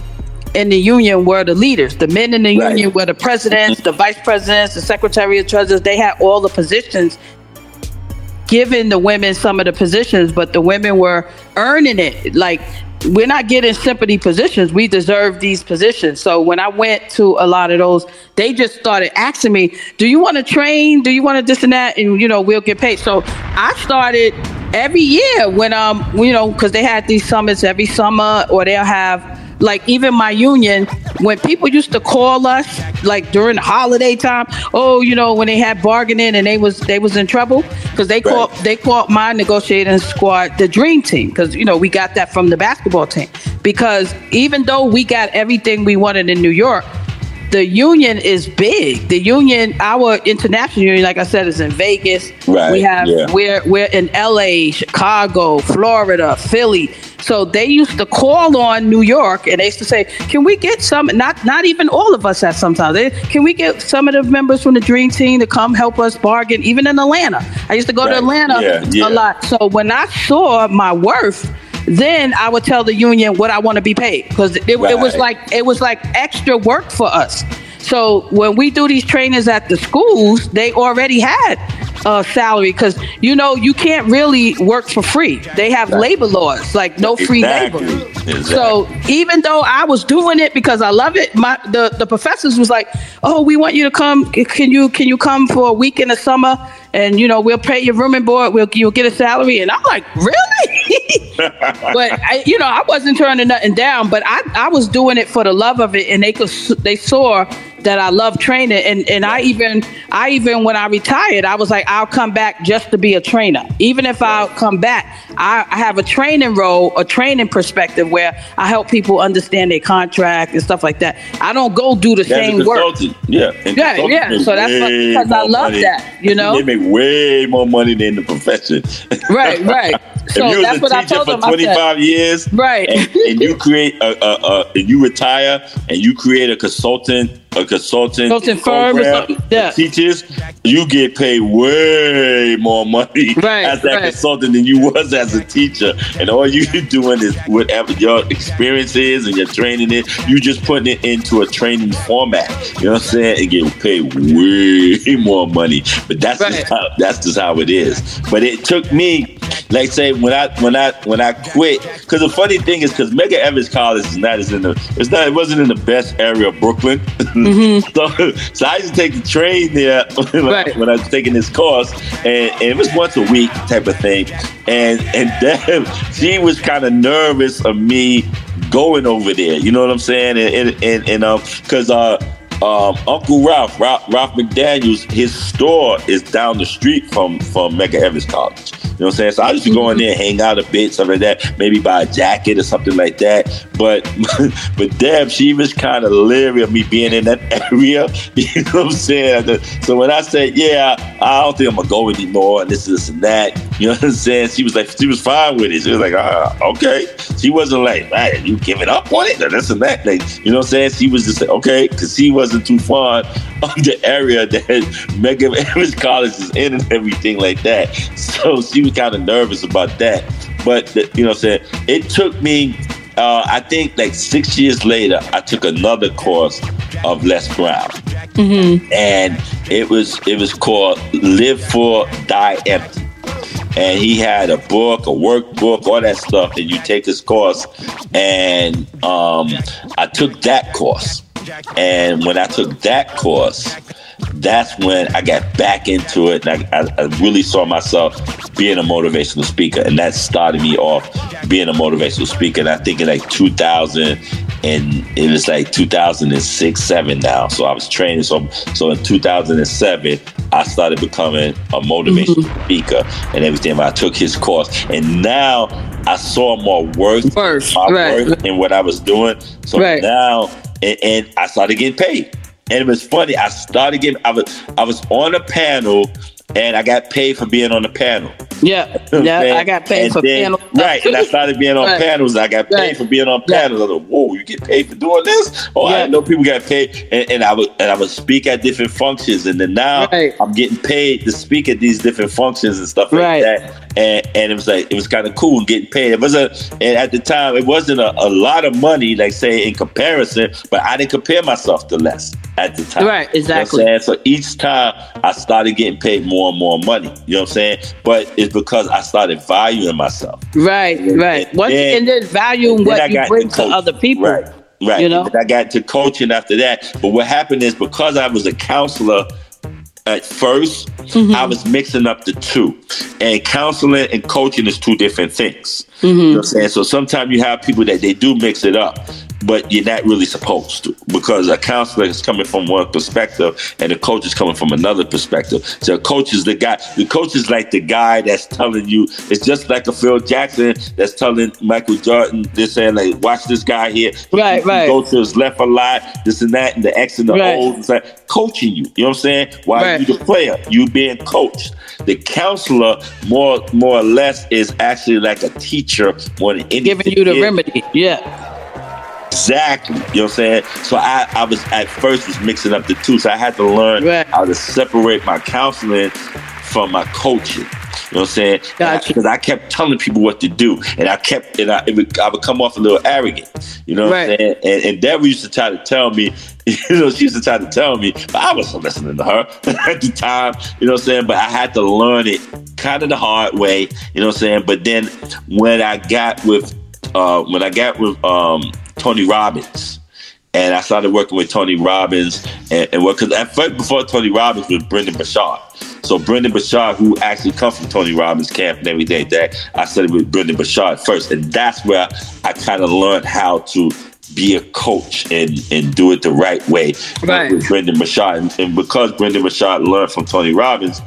in the union were the leaders. The men in the union were the presidents, the vice presidents, the secretary of treasurers. They had all the positions giving the women some of the positions, but the women were earning it. Like we're not getting sympathy positions. We deserve these positions. So when I went to a lot of those, they just started asking me, "Do you want to train? Do you want to this and that?" And you know, we'll get paid. So I started every year when um you know because they had these summits every summer, or they'll have like even my union when people used to call us like during the holiday time oh you know when they had bargaining and they was they was in trouble because they called they called my negotiating squad the dream team because you know we got that from the basketball team. Because even though we got everything we wanted in new york the union is big. The union, our international union, like I said, is in Vegas. Right, We have yeah. we're we're in LA, Chicago, Florida, Philly. So they used to call on New York and they used to say, Can we get some not not even all of us at sometimes. They, can we get some of the members from the Dream Team to come help us bargain, even in Atlanta? I used to go to Atlanta yeah, yeah. a lot. So when I saw my worth, then I would tell the union what I want to be paid because it, it was like it was like extra work for us. So when we do these trainings at the schools, they already had a salary because you know you can't really work for free. They have labor laws like no free Exactly. labor. Exactly. So even though I was doing it because I love it, my the, the professors was like, "Oh, we want you to come. Can you can you come for a week in the summer? And you know we'll pay your room and board. We'll you'll get a salary." And I'm like, "Really?" but I, you know I wasn't turning nothing down. But I I was doing it for the love of it, and they could they saw that I love training, and and I even I even when I retired, I was like, I'll come back just to be a trainer. Even if I come back, I, I have a training role, a training perspective where I help people understand their contract and stuff like that. I don't go do the As same work. Yeah. Yeah, yeah. So that's because I love money. that, you know? They make way more money than the profession. Right, right. So if you that's was what a I teacher told for them. I said- 25 years, Right. and, and you create a, a, a and you retire and you create a consultant a consultant, Consulting firm or something, yeah. teachers, you get paid way more money Right, as that right. consultant than you was as a teacher. And all you doing is whatever your experience is and your training is, you just putting it into a training format. You know what I'm saying? And get paid way more money. But that's just how that's just how it is. But it took me like say when I when I when I quit, because the funny thing is because Medgar Evers College is not as in the it's not it wasn't in the best area of Brooklyn, so so I used to take the train there when, I, when I was taking this course, and, and it was once a week type of thing, and and then she was kind of nervous of me going over there. You know what I'm saying? And and and, and um, because uh. Um, Uncle Ralph, Ralph, Ralph McDaniels, his store is down the street from from Medgar Evers College. You know what I'm saying? So I used to go in there, hang out a bit, stuff like that. Maybe buy a jacket or something like that. But but Deb, she was kind of leery of me being in that area. You know what I'm saying? So when I said, yeah, I don't think I'm gonna go anymore, and this, this, and that. You know what I'm saying? She was like, she was fine with it. She was like, uh, okay. She wasn't like, man, you giving up on it or this and that. Like, you know what I'm saying? She was just like, okay, because she wasn't too fond of the area that Medgar Evers College is in and everything like that. So she was kind of nervous about that. But the, you know what I'm saying? It took me uh, I think like six years later, I took another course of Les Brown, Mm-hmm. and it was it was called Live Full Die Empty. And he had a book, a workbook, all that stuff. And you take this course, and um, I took that course. And when I took that course, that's when I got back into it, and I, I, I really saw myself being a motivational speaker, and that started me off being a motivational speaker. And I think in like 2000, and it was like 2006, seven now. So I was training. So so in 2007, I started becoming a motivational mm-hmm. speaker and everything. I took his course, and now I saw more worth, my right. worth in what I was doing. So Right. now, and, and I started getting paid. And it was funny. I started getting. I was I was on a panel, and I got paid for being on the panel. Yeah, You know yeah. I got paid And for then- panel. Right, and I started being on Right. panels. I got paid Right. for being on panels. I was like, "Whoa, you get paid for doing this?" Oh, I didn't know people got paid. And, and I would and I would speak at different functions, and then now I'm getting paid to speak at these different functions and stuff like Right. that. And and it was like it was kind of cool and getting paid. It wasn't, and at the time, it wasn't a, a lot of money, like say in comparison, but I didn't compare myself to less at the time. Right, You know exactly. So each time I started getting paid more and more money. You know what I'm saying? But it's because I started valuing myself. Right, right. Once then- and then value then I what you bring to coaching. other people. Right. Right. You know? And I got to coaching after that. But what happened is because I was a counselor at 1st Mm-hmm. I was mixing up the two. And counseling and coaching is two different things. Mm-hmm. You know what I'm saying? So sometimes you have people that they do mix it up, but you're not really supposed to because a counselor is coming from one perspective and a coach is coming from another perspective. So a coach is the guy, the coach is like the guy that's telling you, it's just like a Phil Jackson that's telling Michael Jordan, they're saying like, watch this guy here. Right, He right. Go to his left a lot, this and that, and the X and the Right. O's. It's like coaching you. You know what I'm saying? Why Right. you the player, you being coached. The counselor, more more or less, is actually like a teacher more than anything. Giving you the is. remedy. Yeah. Exactly. You know what I'm saying? So I, I was at first was mixing up the two. So I had to learn how to separate my counseling from my coaching. You know what I'm saying? Because I kept telling people what to do, and I kept, and I, it would, I would come off a little arrogant. You know what I'm Right. saying? And, and Deborah used to try to tell me, you know, she used to try to tell me, but I wasn't listening to her at the time. You know what I'm saying? But I had to learn it kind of the hard way. You know what I'm saying? But then when I got with, uh, when I got with um, Tony Robbins, and I started working with Tony Robbins, and, and because at first before Tony Robbins was Brendon Burchard. So Brendon Burchard, who actually comes from Tony Robbins camp and everything, that I studied with Brendon Burchard first, and that's where I kind of learned how to be a coach and and do it the right way Right. with Brendon Burchard. And, and because Brendon Burchard learned from Tony Robbins,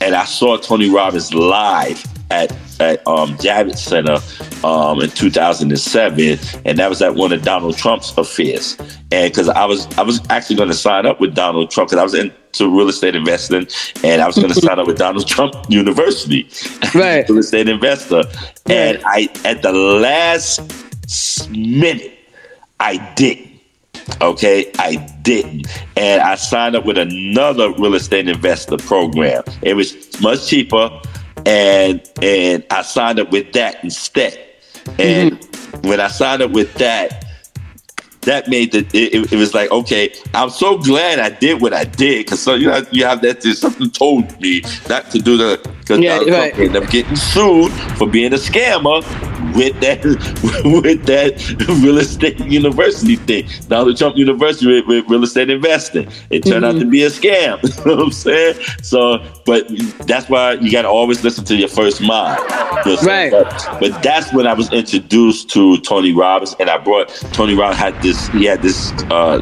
and I saw Tony Robbins live at at um, Javits Center um, in 2007, and that was at one of Donald Trump's affairs. And because I was I was actually going to sign up with Donald Trump because I was into real estate investing, and I was going to sign up with Donald Trump University, right? real estate investor. And I at the last minute, I didn't. Okay, I didn't. And I signed up with another real estate investor program. It was much cheaper and and I signed up with that instead. And mm-hmm. when I signed up with that, that made the it, it- was like okay i'm so glad i did what i did because so you know you have that there's something told me not to do the because Yeah, right. Up getting sued for being a scammer with that with that real estate university thing. Donald Trump University with, with real estate investing. It turned out to be a scam. you know what I'm saying? So, but that's why you got to always listen to your first mind. You know what But, but that's when I was introduced to Tony Robbins, and I brought Tony Robbins had this. He had this uh,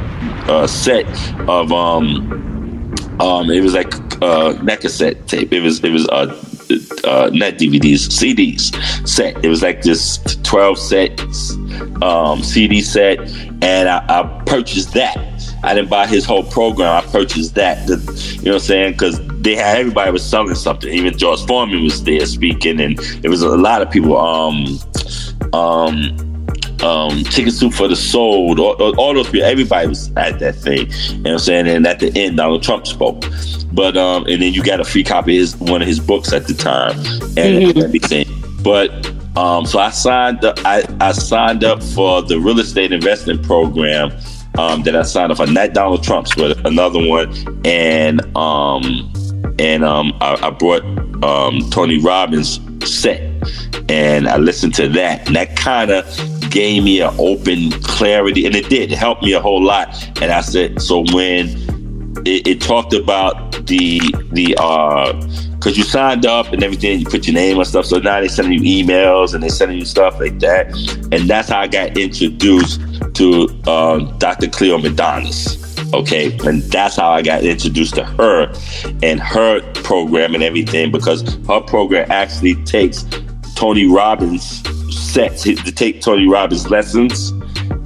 uh, set of um, um, it was like uh, net cassette tape. It was it was uh, uh, net DVDs, CDs set. It was like this twelve sets um, CD set, and I, I purchased that. I didn't buy his whole program. I purchased that. The- you know what I'm saying? Because they had everybody was selling something. Even George Foreman was there speaking, and it was a lot of people. Um, um, um, Chicken Soup for the Soul, all, all- those people, everybody was at that thing. You know what I'm saying? And at the end, Donald Trump spoke. But um, and then you got a free copy of his, one of his books at the time and everything. But um, so I signed up. I, I signed up for the real estate investment program um, that I signed up for. Not Donald Trump's, but another one. And um, and um, I, I brought um, Tony Robbins set, and I listened to that, and that kind of gave me an open clarity, and it did it helped me a whole lot. And I said, so when it, it talked about the the uh because you signed up and everything, you put your name and stuff. So now they sending you emails and they sending you stuff like that, and that's how I got introduced to um, Dr. Cloé Madanes. Okay, and that's how I got introduced to her and her program and everything because her program actually takes Tony Robbins sets to take Tony Robbins lessons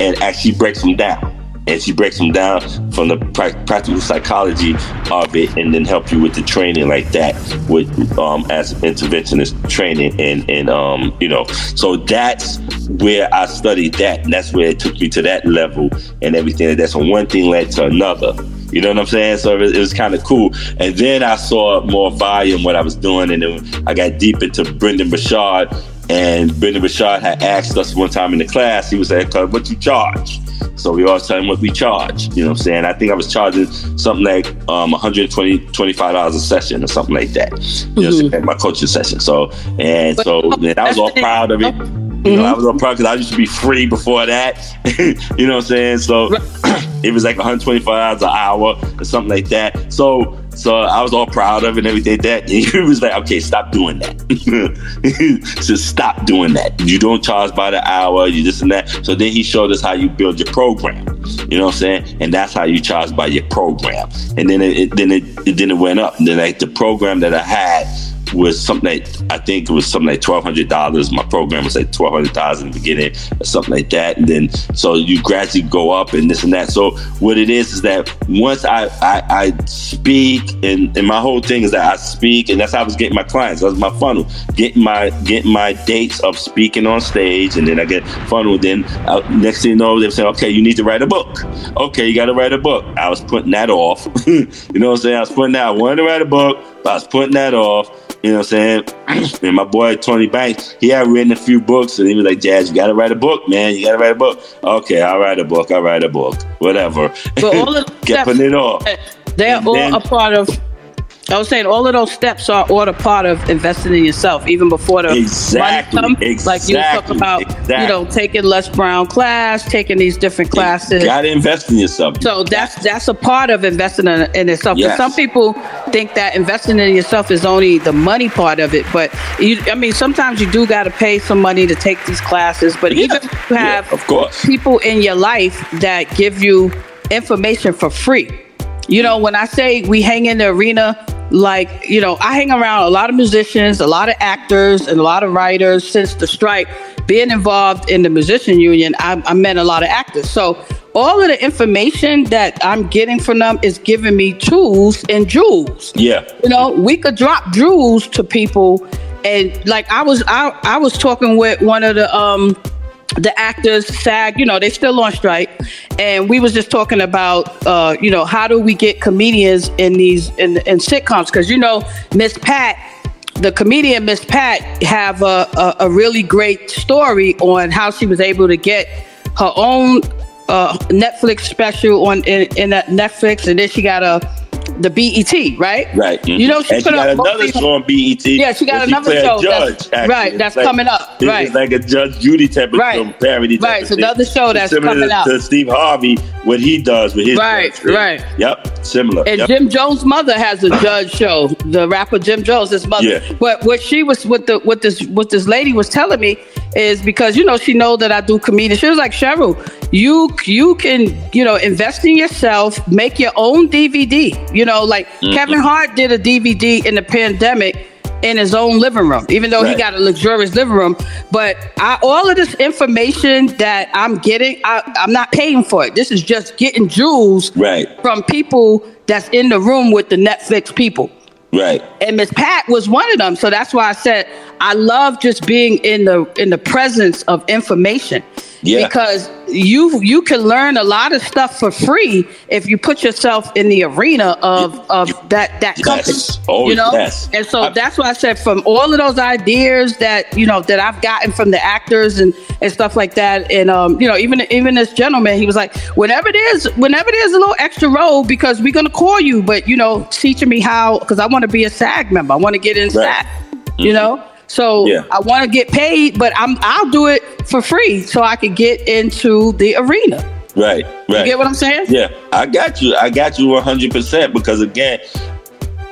and actually breaks them down. And she breaks them down from the prac- practical psychology of it, and then help you with the training like that, with um, as interventionist training, and and um, you know, so that's where I studied that, and that's where it took me to that level and everything. That's one thing led to another. You know what I'm saying? So it, it was kind of cool. And then I saw more volume what I was doing, and then I got deep into Brendon Burchard. And Brendon Burchard had asked us one time in the class, he was like, "Uh, what you charge? So we always tell him what we charge. You know what I'm saying? I think I was charging something like um, 120 $25 a session or something like that. You know what I'm saying? My coaching session. So, and so I was all proud of it. You know, I mm-hmm. was all proud because I used to be free before that. you know what I'm saying? So it was like 125 dollars an hour or something like that. So so I was all proud of it and everything like that. And he was like, okay, stop doing that. Just stop doing that. You don't charge by the hour, you this and that. So then he showed us how you build your program. You know what I'm saying? And that's how you charge by your program. And then it, it then it, it then it went up. And then like the program that I had was something like I think it was something like twelve hundred dollars. My program was like twelve hundred dollars in the beginning, or something like that. And then so you gradually go up and this and that. So what it is is that once I I, I speak and, and my whole thing is that I speak and that's how I was getting my clients. That was my funnel, getting my getting my dates of speaking on stage, and then I get funnel. Then uh, next thing you know, they're saying, okay, you need to write a book. Okay, you got to write a book. I was putting that off. you know what I'm saying? I was putting that. I wanted to write a book, but I was putting that off. You know what I'm saying? and my boy Tony Banks, he had written a few books, and he was like, "Jazz, you got to write a book, man. You got to write a book." Okay, I'll write a book. I'll write a book. Whatever. But all of steps, it off. they're And all then- a part of. I was saying all of those steps are all a part of investing in yourself, even before the Exactly, money comes. Like you talk exactly, about, exactly. you know, taking Les Brown class, taking these different classes. You Got to invest in yourself. So that's that's a part of investing in, in itself. Yes. Some people think that investing in yourself is only the money part of it, but you, I mean, sometimes you do got to pay some money to take these classes. But even if you have of course. people in your life that give you information for free. You know, when I say we hang in the arena, like, you know, I hang around a lot of musicians, a lot of actors, and a lot of writers since the strike. Being involved in the musician union, I, I met a lot of actors. So all of the information that I'm getting from them is giving me tools and jewels. Yeah. You know, we could drop jewels to people, and like I was, I, I was talking with one of the um the actors SAG, you know, they still on strike, and we was just talking about, uh, you know, how do we get comedians in these in, in sitcoms? Because you know, Miss Pat, the comedian Miss Pat, have a, a a really great story on how she was able to get her own uh, Netflix special on in, in that Netflix, and then she got a the BET, right? Right. You mm-hmm. know, she and put she got up another show on BET. Yeah, she got another a show Judge, that's- actually. right, It's that's like- coming up, It's right. like a Judge Judy type of Right. parody type Right, thing. another show that's similar coming to, out. to Steve Harvey, what he does with his Right, right. Yep, similar. And yep. Jim Jones' mother has a judge show. The rapper Jim Jones, his mother. Yeah. But what she was what the what this what this lady was telling me is because you know she know that I do comedian. She was like Cheryl, you you can you know invest in yourself, make your own DVD. You know, like Mhm. Kevin Hart did a DVD in the pandemic in his own living room, even though he got a luxurious living room. But I, all of this information that I'm getting, I, I'm not paying for it. This is just getting jewels Right. from people that's in the room with the Netflix people. Right. And Miss Pat was one of them. So that's why I said I love just being in the in the presence of information. Yeah. Because you you can learn a lot of stuff for free if you put yourself in the arena of of that that company. Oh, you know? yes. And so that's why I said from all of those ideas that you know that I've gotten from the actors and, and stuff like that, and um, you know, even even this gentleman, he was like, whenever there's whenever there's a little extra role, because we're gonna call you, but you know, teaching me how because I want to be a SAG member, I want to get in SAG, you know. So Yeah. I want to get paid, but I'm I'll do it for free so I could get into the arena. Right, right. get what I'm saying? Yeah, I got you. I got you 100% because again,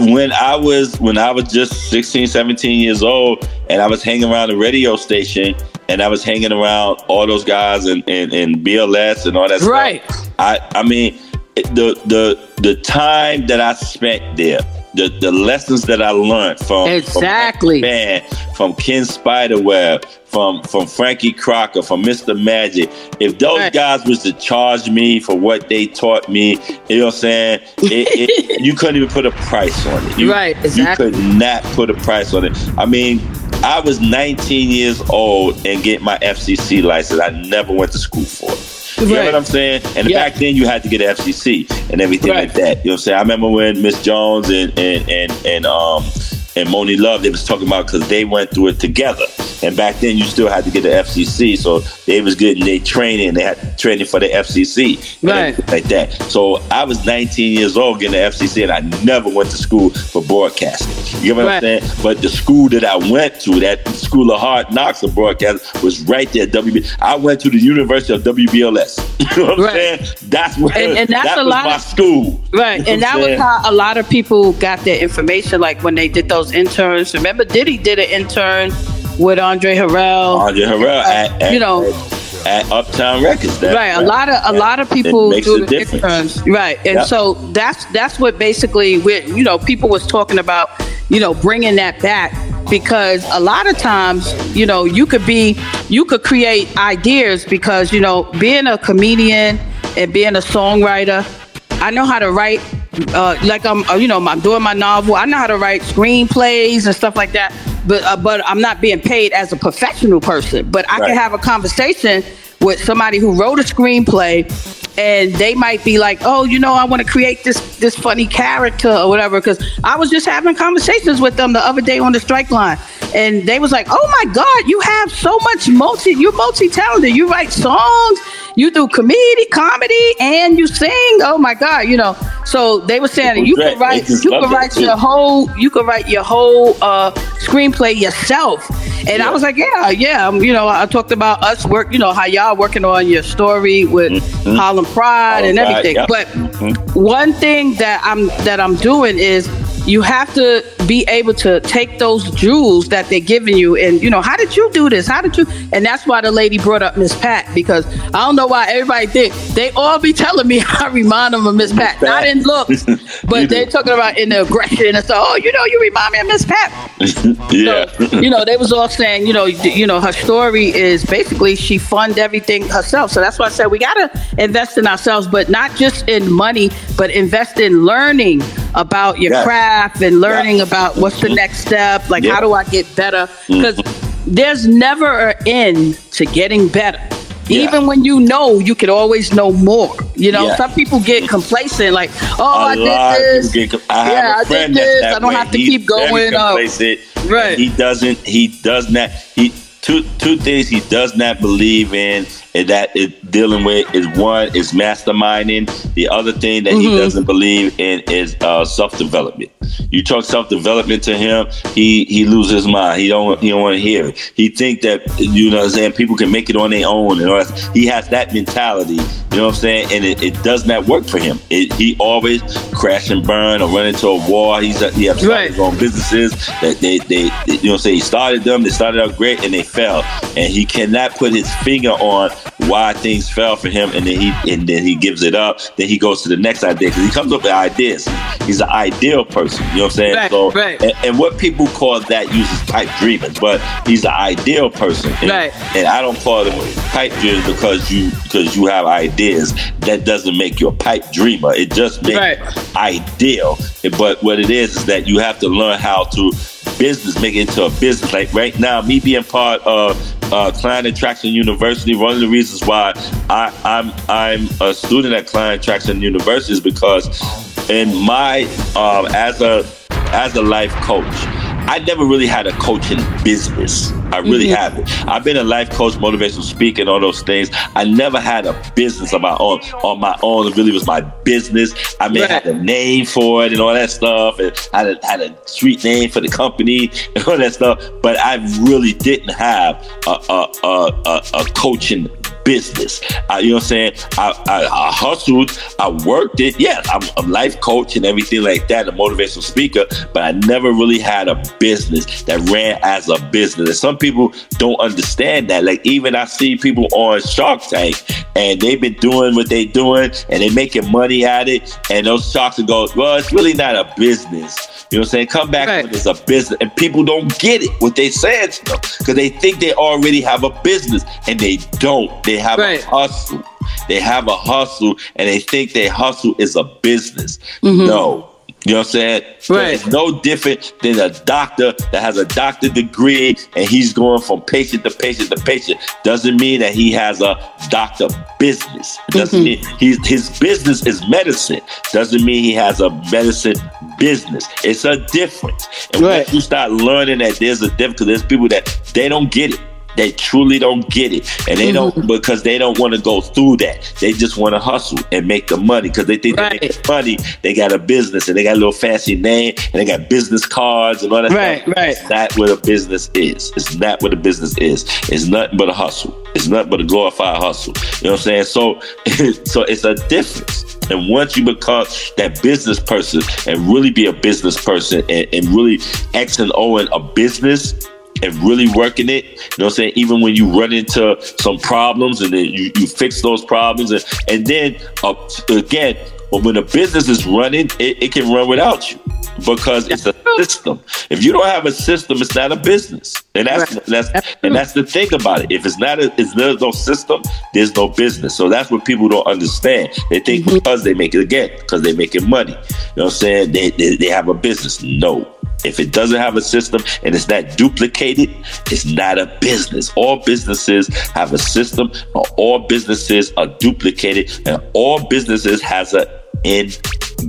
when I was when I was just 16, 17 years old and I was hanging around the radio station and I was hanging around all those guys and, and, and BLS and all that Right. stuff. I I mean the the the time that I spent there, the, the lessons that I learned from Exactly. from Man, from Ken Spider Webb, from from Frankie Crocker, from Mr. Magic. If those guys was to charge me for what they taught me, you know what I'm saying? It, it, you couldn't even put a price on it. You, Right, exactly. You could not put a price on it. I mean, I was 19 years old and get my FCC license. I never went to school for it. You know what I'm saying? And Yeah. back then you had to get an FCC and everything Right. like that. You know what I'm saying? I remember when Miss Jones and and and, and um and Monie Love they was talking about because they went through it together. And back then you still had to get the FCC, so they was getting their training. They had training for the FCC, Right. like that. So I was 19 years old getting the FCC, and I never went to school for broadcasting. You get what I'm saying? But the school that I went to, that School of Hard Knocks of broadcasting, was right there. WB. I went to the University of WBLS. You know what I'm Right. saying? That's where And- and that's that a was lot my of- school. Right, You know and that I'm was how a lot of people got their information. Like when they did those interns. Remember, Diddy did an intern with Andre Harrell. Andre Harrell uh, at, at, you know, at Uptown Records. That- right. A lot of a that- lot of people do the interns. Right, and Yep. so that's that's what basically we you know people was talking about. You know, bringing that back because a lot of times you know you could be you could create ideas because you know being a comedian and being a songwriter. I know how to write, uh, like I'm, uh, you know, I'm doing my novel. I know how to write screenplays and stuff like that. But uh, but I'm not being paid as a professional person. But I Right. can have a conversation with somebody who wrote a screenplay, and they might be like, "Oh, you know, I want to create this this funny character or whatever." Because I was just having conversations with them the other day on the strike line, and they was like, "Oh my God, you have so much multi, you're multi talented. You write songs, you do comedy, comedy, and you sing. Oh my God, you know." So they were saying you could write, you could write your whole, you could write your whole uh, screenplay yourself. And I was like, yeah, yeah. Um, You know, I talked about us work, you know, how y'all working on your story with Harlem Pride and everything. yeah. But Mm-hmm. one thing that I'm that I'm doing is you have to be able to take those jewels that they're giving you and you know how did you do this? How did you and that's why the lady brought up miss pat because i don't know why everybody think they all be telling me i remind them of miss pat. Not in looks but they're talking about in the aggression and so oh you know you remind me of miss pat. Yeah. you know, they was all saying, you know, you know, her story is basically she fund everything herself. So that's why I said we gotta invest in ourselves, but not just in money, but invest in learning about your Yes. craft and learning about what's the next step. Like, Yeah. how do I get better? Mm-hmm. Because there's never an end to getting better. Even when you know, you could always know more. You know, Yeah. some people get complacent, like, "Oh, I did this. get. I have yeah, a I friend did this. I don't way. have to He's keep going up." Right. He doesn't. He does not. He two two things he does not believe in that is dealing with is one is masterminding. The other thing that he Mhm. doesn't believe in is uh, self development. You talk self development to him, he he loses his mind. He don't he don't want to hear it. He think that you know what I'm saying people can make it on their own and all that. He has that mentality. You know what I'm saying? And it, it does not work for him. It, he always crash and burn or run into a wall. He's he has started his own businesses that they, they, they you know what I'm saying he started them. They started out great and they fell. And he cannot put his finger on why things fell for him. And then he and then he gives it up. Then he goes to the next idea because he comes up with ideas. He's an ideal person. You know what I'm saying? Right, so right. And, and what people call that uses pipe dreaming, but he's an ideal person. And, Right. and I don't call them pipe dreamers because you because you have ideas. That doesn't make you a pipe dreamer. It just makes Right. ideal. But what it is is that you have to learn how to business, make it into a business. Like right now, me being part of uh, Client Attraction University, one of the reasons why I, I'm I'm a student at Client Attraction University is because in my um, as a as a life coach. I never really had a coaching business. I really Mhm. haven't. I've been a life coach, motivational speaker, and all those things. I never had a business of my own. On my own, it really was my business. I mean, I had a name for it and all that stuff, and had a had a street name for the company and all that stuff. But I really didn't have a a a, a, a coaching business. I, you know what I'm saying? I, I, I hustled, I worked it. Yes, I'm a life coach and everything like that, a motivational speaker, but I never really had a business that ran as a business. And some people don't understand that. Like even I see people on Shark Tank and they've been doing what they're doing and they're making money at it. And those sharks will go, well, it's really not a business. You know what I'm saying? Come back when it's a business. And people don't get it, what they saying to them. Because they think they already have a business and they don't. They have a hustle. They have a hustle and they think their hustle is a business. Mhm. No. You know what I'm saying? Right. It's no different than a doctor that has a doctor degree and he's going from patient to patient to patient. Doesn't mean that he has a doctor business. It doesn't Mhm. mean he's, his business is medicine. Doesn't mean he has a medicine business. It's a difference. And once you start learning that there's a difference, there's people that they don't get it. They truly don't get it, and they don't mm-hmm. because they don't want to go through that. They just want to hustle and make the money because they think they make money. They got a business and they got a little fancy name and they got business cards and all that. Right, stuff. right. It's not what a business is. It's not what a business is. It's nothing but a hustle. It's nothing but a glorified hustle. You know what I'm saying? So, so it's a difference. And once you become that business person and really be a business person and, and really X and O in a business and really working it, you know what I'm saying? Even when you run into some problems and then you, you fix those problems and, and then uh, again, when a business is running, it, it can run without you because it's a system. If you don't have a system, it's not a business. And that's that's and that's the thing about it. If it's not a, if there's no system, there's no business. So that's what people don't understand. They think mm-hmm. because they make it again, because they're making money. You know what I'm saying? They, they they have a business. No. If it doesn't have a system and it's not duplicated, it's not a business. All businesses have a system, or all businesses are duplicated, and all businesses has an end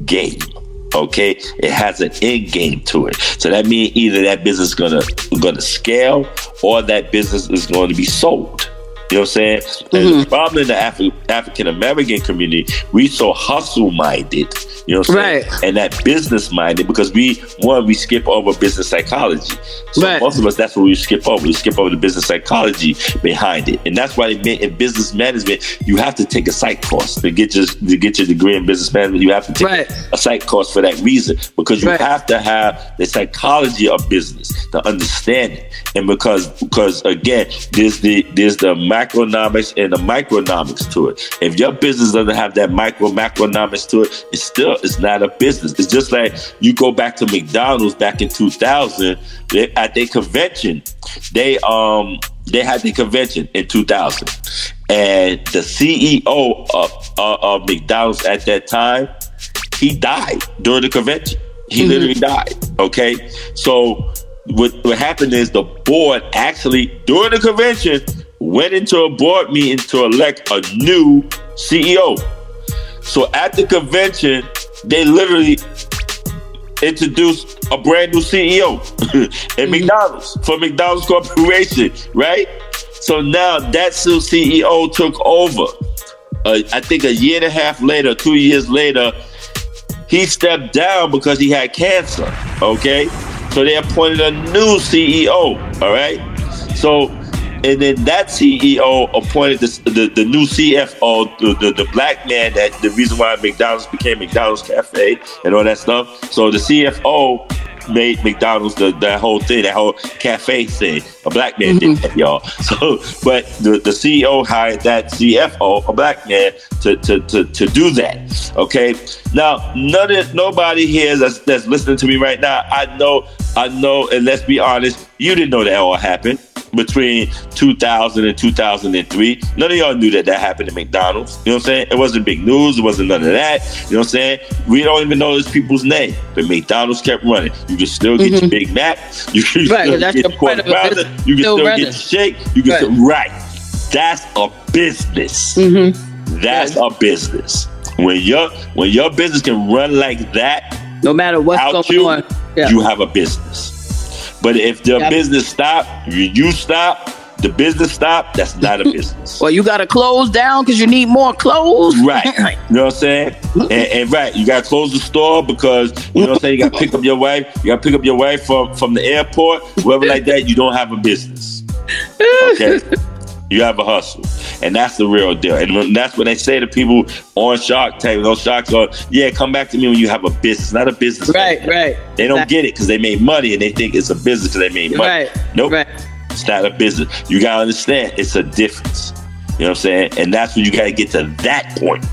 game. Okay, it has an end game to it. So that means either that business is gonna gonna scale or that business is going to be sold. You know what I'm saying? And mm-hmm. the problem in the Afri- African American community, we so hustle minded. You know what I'm saying? And that business minded because we one we skip over business psychology. So most of us that's what we skip over. We skip over the business psychology behind it, and that's why in business management you have to take a psych course to get your to get your degree in business management. You have to take a psych course for that reason because you have to have the psychology of business to understand it, and because because again there's the there's the macronomics and the micronomics to it. If your business doesn't have that micro macronomics to it, it's still it's not a business. It's just like you go back to McDonald's back in 2000 they, at their convention. They um they had the convention in 2000, and the CEO of, uh, of McDonald's at that time he died during the convention. He literally died. Okay, so what what happened is the board actually during the convention went into a board meeting to elect a new CEO. So at the convention, they literally introduced a brand new CEO in McDonald's for McDonald's Corporation, right? so now that CEO took over. Uh, I think a year and a half later, two years later, he stepped down because he had cancer. Okay, so they appointed a new CEO. All right, so and then that CEO appointed the, the, the new CFO, the, the, the black man that the reason why McDonald's became McDonald's Cafe and all that stuff. So the CFO made McDonald's the that whole thing, that whole cafe thing. A black man did mm-hmm. that, y'all. So, but the, the CEO hired that CFO, a black man, to to, to, to do that. Okay. Now, none of nobody here that's, that's listening to me right now. I know, I know, and let's be honest, you didn't know that all happened between 2000 and 2003. None of y'all knew that that happened at McDonald's. You know what I'm saying? It wasn't big news. It wasn't none of that. You know what I'm saying? We don't even know those people's name, but McDonald's kept running. You can still get your Big Mac. You can Mm-hmm. Right, still get your quarter point of it. pounder. You can Still still get your shake. You can Right. still, right. That's a business. Mm-hmm. That's a business. When your when your business can run like that, no matter what's going you, on, yeah. you have a business. But if the Yep. business stop, you, stop, the business stop, that's not a business. Well, you got to close down because you need more clothes. Right. You know what I'm saying? And, and right, you gotta close the store because you know what I'm saying, you gotta pick up your wife, you gotta pick up your wife from, from the airport, wherever like that, you don't have a business. Okay. You have a hustle. And that's the real deal. And that's when they say to people on Shark Tank, those sharks go, yeah, come back to me when you have a business, not a business. Right, right. They don't get it because they made money and they think it's a business because they made money. Right, Nope. It's not a business. You gotta understand it's a difference. You know what I'm saying? And that's when you gotta get to that point.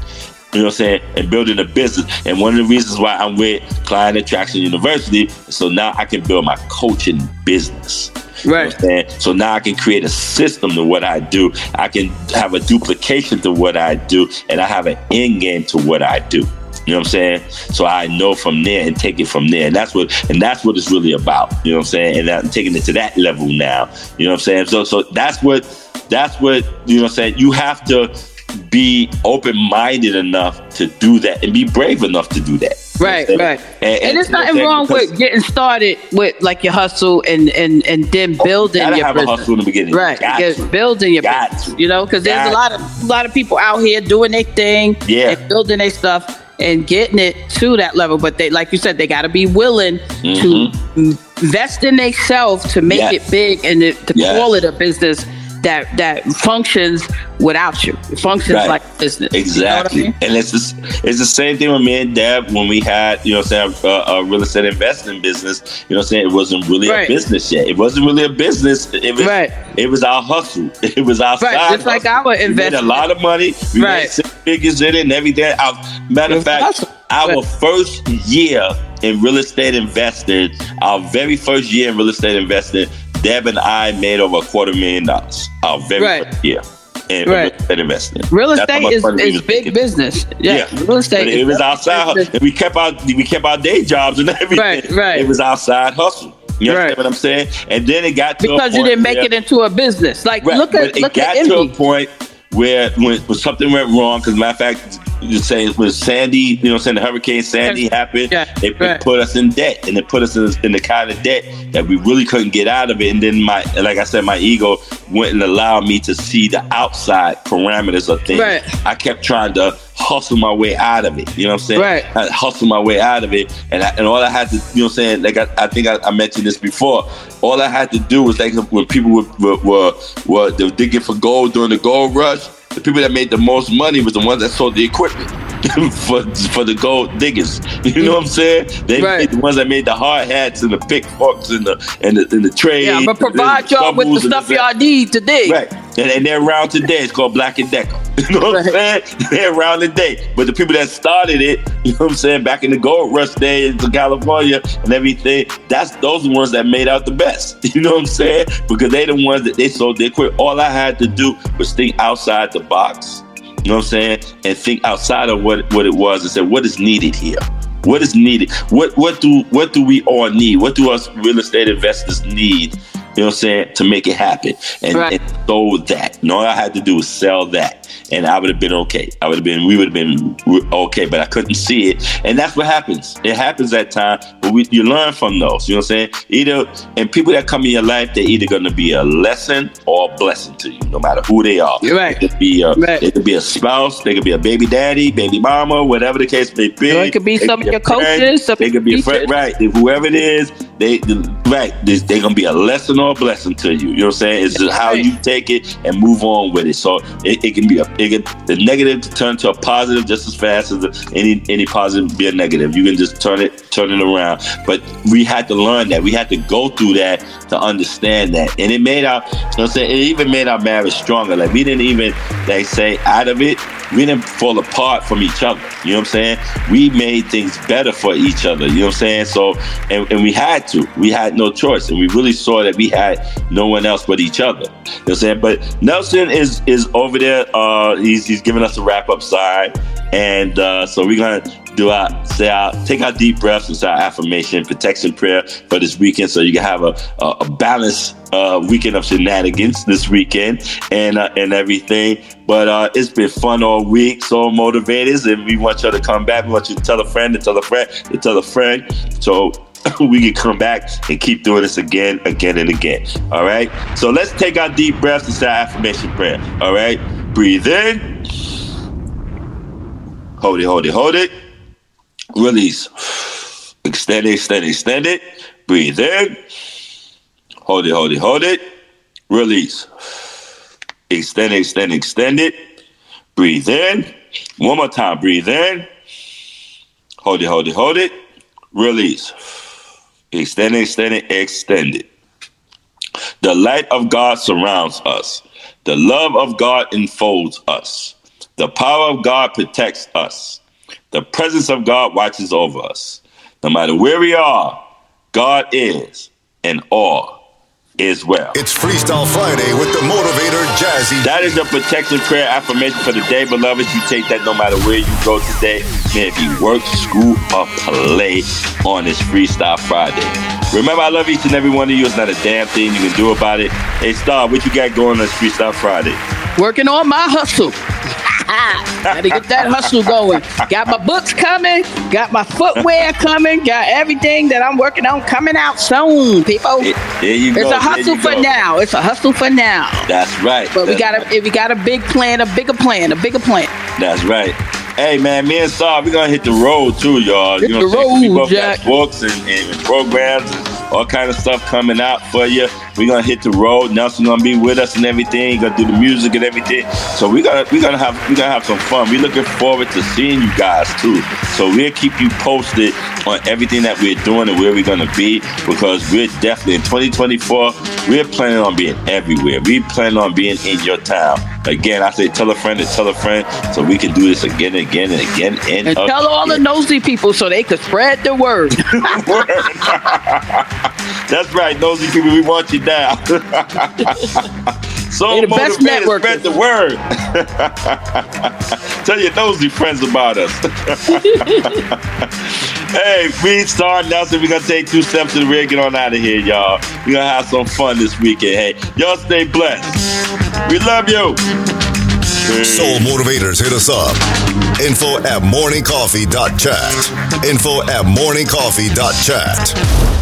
You know what I'm saying? And building a business. And one of the reasons why I'm with Client Attraction University so now I can build my coaching business. You know what I'm saying? So now I can create a system to what I do. I can have a duplication to what I do, and I have an end game to what I do. You know what I'm saying? So I know from there and take it from there. And that's what and that's what it's really about. You know what I'm saying? And I'm taking it to that level now. You know what I'm saying? So so that's what that's what you know what I'm saying. You have to be open minded enough to do that and be brave enough to do that. Right, You know right. And, and you what I'm nothing wrong with getting started with like your hustle and and and then oh, building gotta your have a business. hustle in the beginning. Right, get- building your Got business. to. You know, because there's a lot of a lot of people out here doing their thing, Yeah. and building their stuff and getting it to that level. But they, like you said, they got to be willing to mm-hmm. invest in themselves to make Yes. it big and to, to Yes. call it a business that that functions without you. It functions Right. like a business. You know I Exactly. mean? And it's just, it's the same thing with me and Deb when we had, you know what I'm saying, a, a real estate investing business. You know I'm saying? It wasn't really Right. a business yet. It wasn't really a business. It was, Right. it was our hustle. It was our Right, side just like hustle. our We made a lot of money. We made Right. six figures in it and everything. Our, matter of fact, our Right. first year in real estate investing, our very first year in real estate investing, Deb and I made over a quarter million dollars. Our very Right. first year in Right. real estate investing. Real estate is, is big business. Yeah, real estate. But it was definitely outside. business. We kept our we kept our day jobs and everything. Right, right. It was outside hustle. You understand Right. what I'm saying? And then it got to a because you didn't make where- it into a business. Like Right, look but at it look got at to a point where when, when something went wrong, because matter of fact, you say when Sandy, you know, what I'm saying the Hurricane Sandy happened, it, it right. put us in debt, and it put us in, in the kind of debt that we really couldn't get out of it. And then my, like I said, my ego wouldn't allow me to see the outside parameters of things. Right. I kept trying to hustle my way out of it. You know what I'm saying? Right. I hustle my way out of it, and I, and all I had to, you know, what I'm saying, like I, I think I, I mentioned this before. All I had to do was like when people were were were, were they were digging for gold during the gold rush. The people that made the most money was the ones that sold the equipment for for the gold diggers. You know what I'm saying? They Right. made the ones that made the hard hats and the pickforks and the and the, and the trays. Yeah, and provide y'all with the stuff y'all need today. Right. And, and they're around today. It's called Black and Decker. You know what I'm saying? They're around today. But the people that started it, you know what I'm saying, back in the gold rush days in California and everything, that's those the ones that made out the best. You know what I'm saying? Because they're the ones that they sold their quit. All I had to do was think outside the box. You know what I'm saying? And think outside of what, what it was and say, what is needed here? What is needed? What what do what do we all need? What do us real estate investors need You know what I'm saying? To make it happen. And, Right. and sold that. And all I had to do was sell that. And I would have been okay. I would have been, we would have been okay, but I couldn't see it. And that's what happens. It happens that time, but we, you learn from those. You know what I'm saying? Either, and people that come in your life, they're either going to be a lesson or a blessing to you, no matter who they are. You're right. It could be a, Right. it could be a spouse, they could be a baby daddy, baby mama, whatever the case may be. Or it could be some of your coaches, some They could be a friend, right? Whoever it is, they right. They're gonna be a lesson or a blessing to you. You know what I'm saying? It's just how you take it and move on with it. So it, it can be a it can, the negative to turn to a positive just as fast as the, any any positive be a negative. You can just turn it turn it around. But we had to learn that. We had to go through that to understand that, and it made our you know what I'm saying. It even made our marriage stronger. Like we didn't even they say out of it. We didn't fall apart from each other. You know what I'm saying? We made things better for each other. You know what I'm saying? So, and, and we had to. We had no choice. And we really saw that we had no one else but each other. You know what I'm saying? But Nelson is is over there. Uh, he's, he's giving us a wrap up sign. And uh, so we're to do our, say our, take our deep breaths and say our affirmation, protection prayer for this weekend so you can have a, a, a balanced uh, weekend of shenanigans this weekend and uh, and everything. But uh, it's been fun all week, so motivators, and we want y'all to come back. We want you to tell a friend, to tell a friend, to tell a friend, so we can come back and keep doing this again, again, and again. All right. So let's take our deep breaths and say affirmation prayer. All right. Breathe in. Hold it, hold it, hold it. Release. Extend it, extend it, extend it. Breathe in. Hold it, hold it, hold it. Release. Extend it, extend it, extend it. Breathe in. One more time. Breathe in. Hold it, hold it, hold it. Release. Extend extended, extend it, extend it. The light of God surrounds us. The love of God enfolds us. The power of God protects us. The presence of God watches over us. No matter where we are, God is, and all is well. It's Freestyle Friday with the motivator Jazzy. That is the protection prayer affirmation for the day, beloved. You take that no matter where you go today. May it be work, school, or play on this Freestyle Friday. Remember, I love each and every one of you. It's not a damn thing you can do about it. Hey, Starr, what you got going on this Freestyle Friday? Working on my hustle. Gotta get that hustle going. Got my books coming, got my footwear coming, got everything that I'm working on coming out soon, people. There you It's go. a hustle for go. now. It's a hustle for now. That's right. But we That's got right. a we got a big plan, a bigger plan, a bigger plan. That's right. Hey man, me and Saul, we're gonna hit the road too, y'all. Hit you know the what I'm saying? 'Cause We road, both Jack. got books and, and programs and all kind of stuff coming out for you. We're gonna hit the road. Nelson gonna be with us and everything. He gonna do the music and everything. So we're gonna we're gonna have we're gonna have some fun. We're looking forward to seeing you guys too. So we'll keep you posted on everything that we're doing and where we're gonna be because we're definitely in 2024. We're planning on being everywhere. We plan on being in your town. Again, I say tell a friend to tell a friend so we can do this again and again and again and, And tell all the nosy people so they could spread the word. That's right, nosy people. We want you down. so They the best motivated, networkers. spread the word. Tell your nosy friends about us. hey, me, Starr Nelson, we're gonna take two steps to the rear, get on out of here, y'all. We're gonna have some fun this weekend. Hey, y'all stay blessed. We love you. Soul Motivators, hit us up. Info at morningcoffee.chat. Info at morningcoffee.chat.